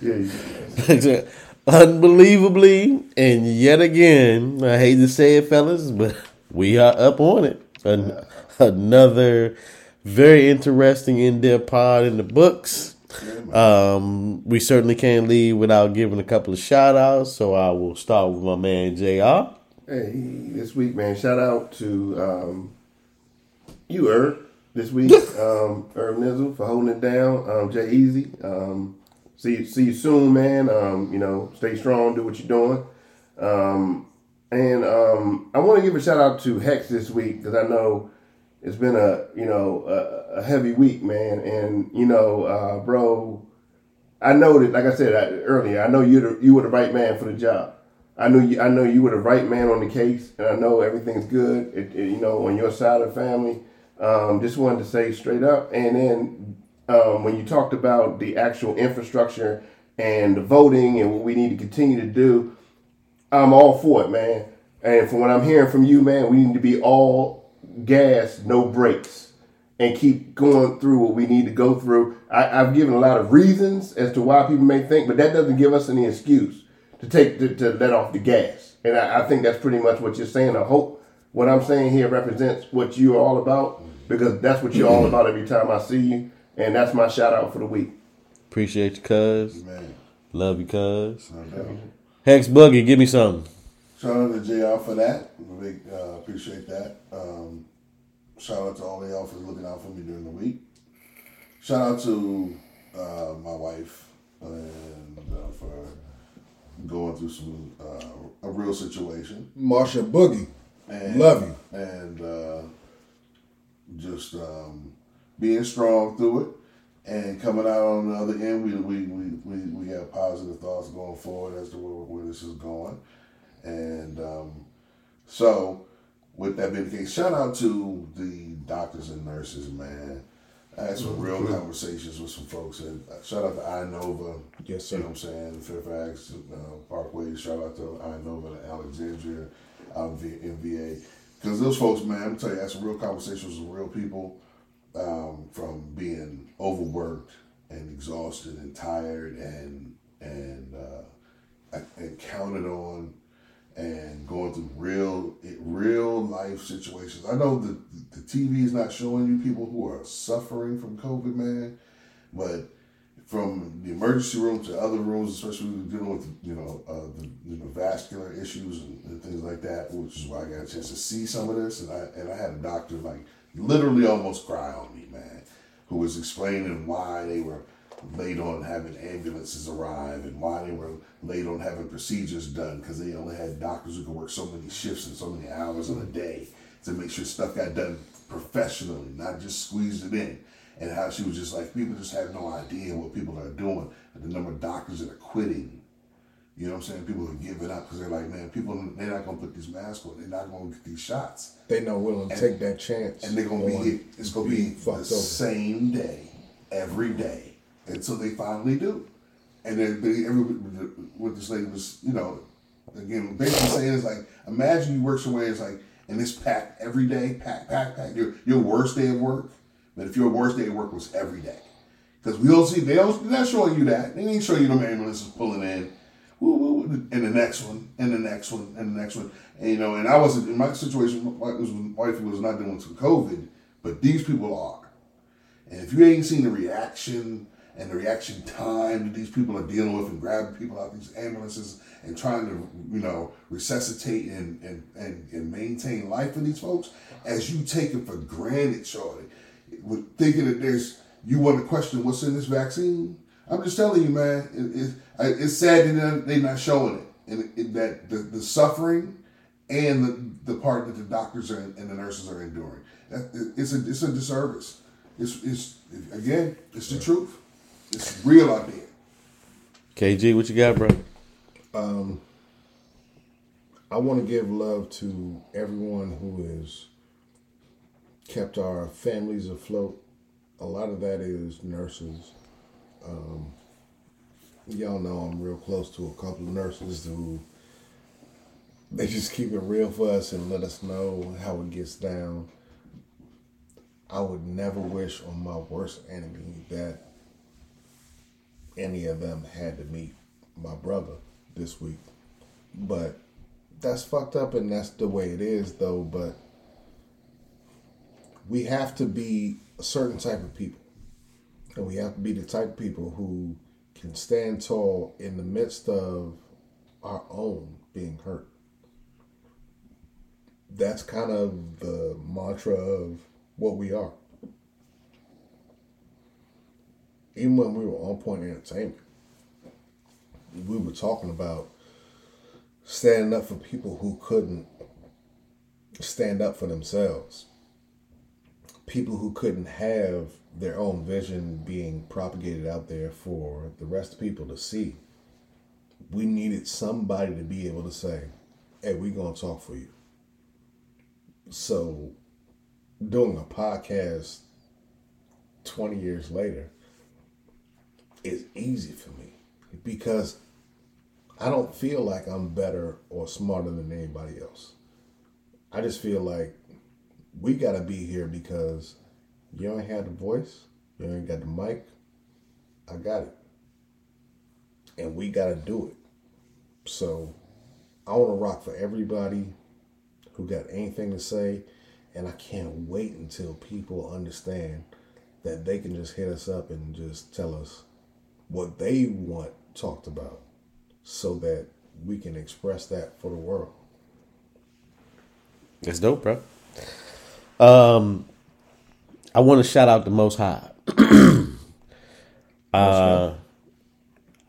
Yeah. Unbelievably, and yet again, I hate to say it, fellas, but we are up on it. An- another very interesting in-depth pod in the books. Um, we certainly can't leave without giving a couple of shout outs, so I will start with my man JR. Hey, this week, man, shout out to um, you, Herb, this week. um, Herb Nizzle for holding it down. Um, Jay Easy. Um, see, you, see you soon, man. Um, you know, stay strong, do what you're doing. Um, and um, I want to give a shout out to Hex this week because I know it's been a you know a, a heavy week, man. And you know, uh, bro, I know that, like I said I, earlier, I know you the, you were the right man for the job. I knew you, I know you were the right man on the case, and I know everything's good. It, it- you know, on your side of the family. Um, just wanted to say straight up, and then um, when you talked about the actual infrastructure and the voting and what we need to continue to do, I'm all for it, man. And from what I'm hearing from you, man, we need to be all gas, no brakes, and keep going through what we need to go through. I, I've given a lot of reasons as to why people may think, but that doesn't give us any excuse to take to, to let off the gas. And I, I think that's pretty much what you're saying. I hope what I'm saying here represents what you're all about because that's what you're all about every time I see you. And that's my shout out for the week. Appreciate you, cuz. Love you, cuz. Hex Buggy, give me something. Shout out to JR for that. Big, uh, appreciate that. Um, shout out to all of y'all for looking out for me during the week. Shout out to uh, my wife and uh, for going through some uh, a real situation Marsha Boogie. and Love you. and uh, just um, being strong through it and coming out on the other end. We we, we, we, we have positive thoughts going forward as to where, where this is going, and um, So, with that being the case, shout out to the doctors and nurses, man. I had some real conversations with some folks. And uh, shout out to Inova. Yes, sir. You know what I'm saying? Fairfax uh, Parkway. Shout out to Inova and Alexandria out in, v- in VA. Because those folks, man, I'm tell you, I had some real conversations with real people um, from being overworked and exhausted and tired and and uh, and counted on and going through real real life situations. I know the the TV is not showing you people who are suffering from COVID, man, but from the emergency room to other rooms, especially dealing with you know uh, the you know vascular issues and, and things like that, which is why I got a chance to see some of this, and I and I had a doctor like literally almost cry on me, man, who was explaining why they were late on having ambulances arrive and why they were late on having procedures done because they only had doctors who could work so many shifts and so many hours in a day to make sure stuff got done professionally, not just squeezed it in. And how she was just like, people just have no idea what people are doing. And the number of doctors that are quitting. You know what I'm saying? People are giving up because they're like, man, people, they're not going to put these masks on. They're not going to get these shots. They not willing to take that chance. And they're gonna be hit. It's gonna be fucked the over. same day, every day, until they finally do. And then they, every what this lady was, you know, again, basically saying is like, imagine you work somewhere, it's like, and it's packed every day, pack, pack, pack. Your your worst day of work, but if your worst day of work was every day, because we don't see they don't they're not showing you that. They ain't showing you the ambulances pulling in. Woo, woo, and the next one, and the next one, and the next one. And, you know, and I wasn't in my situation. My wife was not dealing with COVID, but these people are. And if you ain't seen the reaction and the reaction time that these people are dealing with and grabbing people out of these ambulances and trying to, you know, resuscitate and, and, and, and maintain life for these folks, as you take it for granted, Shorty, with thinking that there's, you want to question what's in this vaccine. I'm just telling you, man, it, it, it's sad that they're- they're not showing it. And it, that the, the suffering and the, the part that the doctors are, and the nurses are enduring. That, it's a it's a disservice. It's it's again, it's the truth. It's real out there. KG, what you got, bro? I want to give love to everyone who has kept our families afloat. A lot of that is nurses. Um, y'all know I'm real close to a couple of nurses who they just keep it real for us and let us know how it gets down. I would never wish on my worst enemy that any of them had to meet my brother this week. But that's fucked up and that's the way it is though, but we have to be a certain type of people. And we have to be the type of people who can stand tall in the midst of our own being hurt. That's kind of the mantra of what we are. Even when we were on point entertainment, we were talking about standing up for people who couldn't stand up for themselves. People who couldn't have their own vision being propagated out there for the rest of people to see. We needed somebody to be able to say, hey, we're going to talk for you. So, doing a podcast 20 years later is easy for me because I don't feel like I'm better or smarter than anybody else. I just feel like we got to be here because you ain't had the voice, you ain't got the mic. I got it. And we got to do it. So I want to rock for everybody who got anything to say. And I can't wait until people understand that they can just hit us up and just tell us what they want talked about so that we can express that for the world. That's dope, bro. Um, I want to shout out the Most High. uh,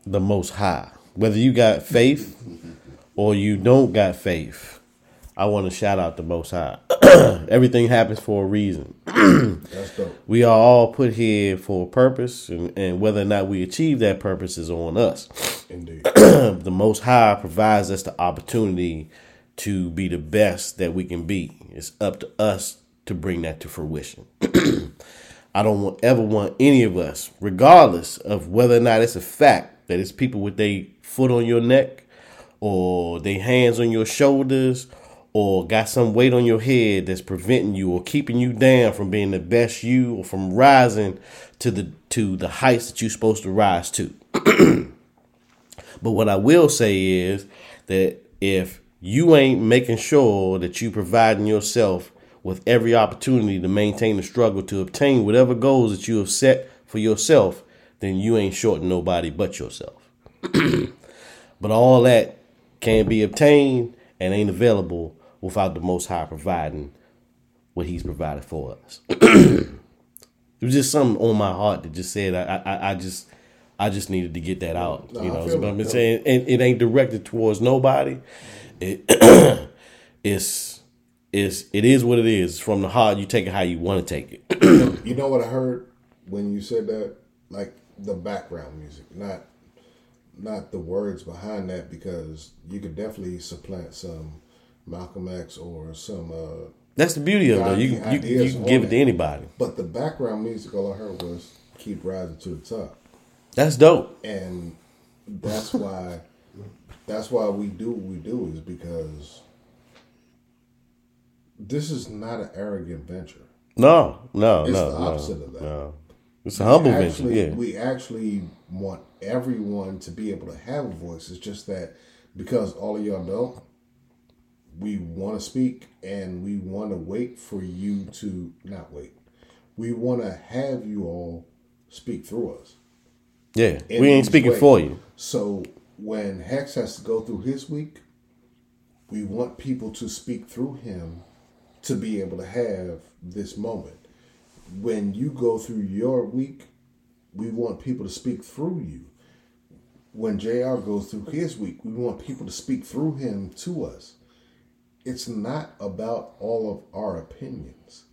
the Most High. Whether you got faith or you don't got faith, I want to shout out the Most High. Everything happens for a reason. We are all put here for a purpose, and, and whether or not we achieve that purpose is on us. Indeed. the Most High provides us the opportunity to be the best that we can be. It's up to us to bring that to fruition. I don't want, ever want any of us, regardless of whether or not it's a fact that it's people with their foot on your neck or they hands on your shoulders or got some weight on your head that's preventing you or keeping you down from being the best you or from rising to the to the heights that you're supposed to rise to. but what I will say is that if you ain't making sure that you providing yourself with every opportunity to maintain the struggle to obtain whatever goals that you have set for yourself, then you ain't shorting nobody but yourself. but all that can be obtained and ain't available without the Most High providing what He's provided for us. it was just something on my heart that just said I, I, I just I just needed to get that out. No, you know, so it. saying, and it ain't directed towards nobody. It it's it's it is what it is. From the heart. You take it how you want to take it. You know what I heard when you said that? Like the background music, not not the words behind that, because you could definitely supplant some Malcolm X or some. uh That's the beauty of it. You can you, you can give it to anybody. But the background music, all I heard was "Keep Rising to the Top," That's dope. and that's why that's why we do what we do is because this is not an arrogant venture. No, no, It's no, It's the no, opposite of that. no. It's a humble venture. actually, Yeah. We actually want everyone to be able to have a voice. It's just that because all of y'all don't, we want to speak and we want to wait for you to not wait. We want to have you all speak through us. Yeah, in we ain't speaking for you. So when Hex has to go through his week, we want people to speak through him to be able to have this moment. When you go through your week, we want people to speak through you. When JR goes through his week, we want people to speak through him to us. It's not about all of our opinions.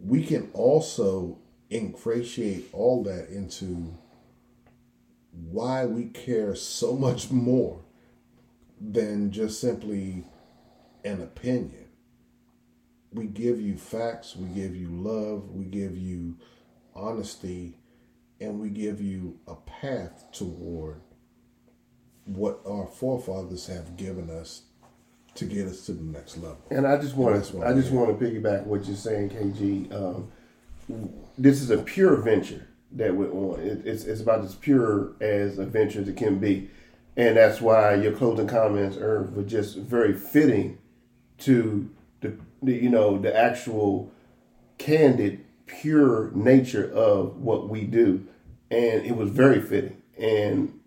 We can also ingratiate all that into why we care so much more than just simply an opinion. We give you facts, we give you love, we give you honesty, and we give you a path toward what our forefathers have given us to get us to the next level. And I just want to I just want to piggyback what you're saying, KG. Um, this is a pure venture that we're on. It, it's it's about as pure as a venture as it can be, and that's why your closing comments, Irv, were just very fitting to the, the you know the actual candid, pure nature of what we do, and it was very fitting. And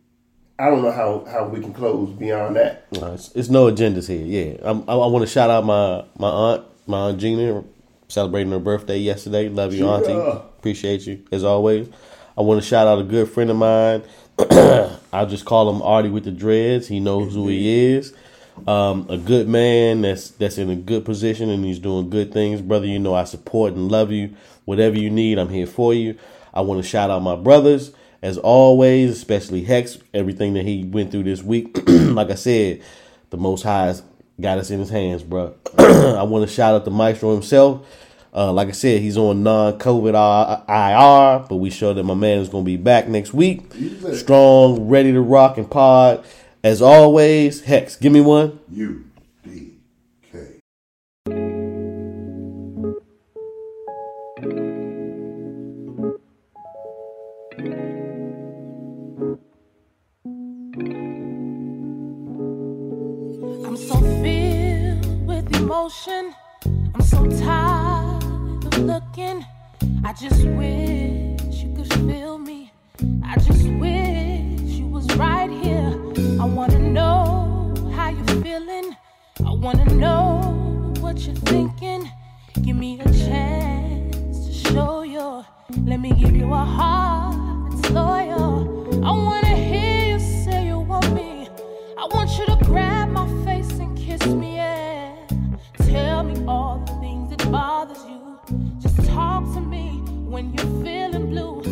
I don't know how how we can close beyond that. No, it's, it's no agendas here. Yeah, I'm, I, I want to shout out my my aunt, my aunt Gina, celebrating her birthday yesterday. Love you, auntie. Appreciate you as always. I want to shout out a good friend of mine. I'll just call him Artie with the dreads. He knows who he is. Um, a good man that's that's in a good position and he's doing good things, brother. You know I support and love you. Whatever you need, I'm here for you. I want to shout out my brothers as always, especially Hex. Everything that he went through this week, like I said, the Most High's got us in His hands, bro. I want to shout out the Maestro himself. Uh, like I said, he's on non-COVID IR, but we show that my man is going to be back next week, strong, ready to rock and pod. As always, Hex, give me one. U emotion. I'm so tired of looking. I just wish you could feel me. I just wish you was right here. I wanna know how you're feeling. I wanna know what you're thinking. Give me a chance to show you. Let me give you a heart that's loyal. I wanna hear you say you want me. I want you to grab bothers you. Just talk to me when you're feeling blue.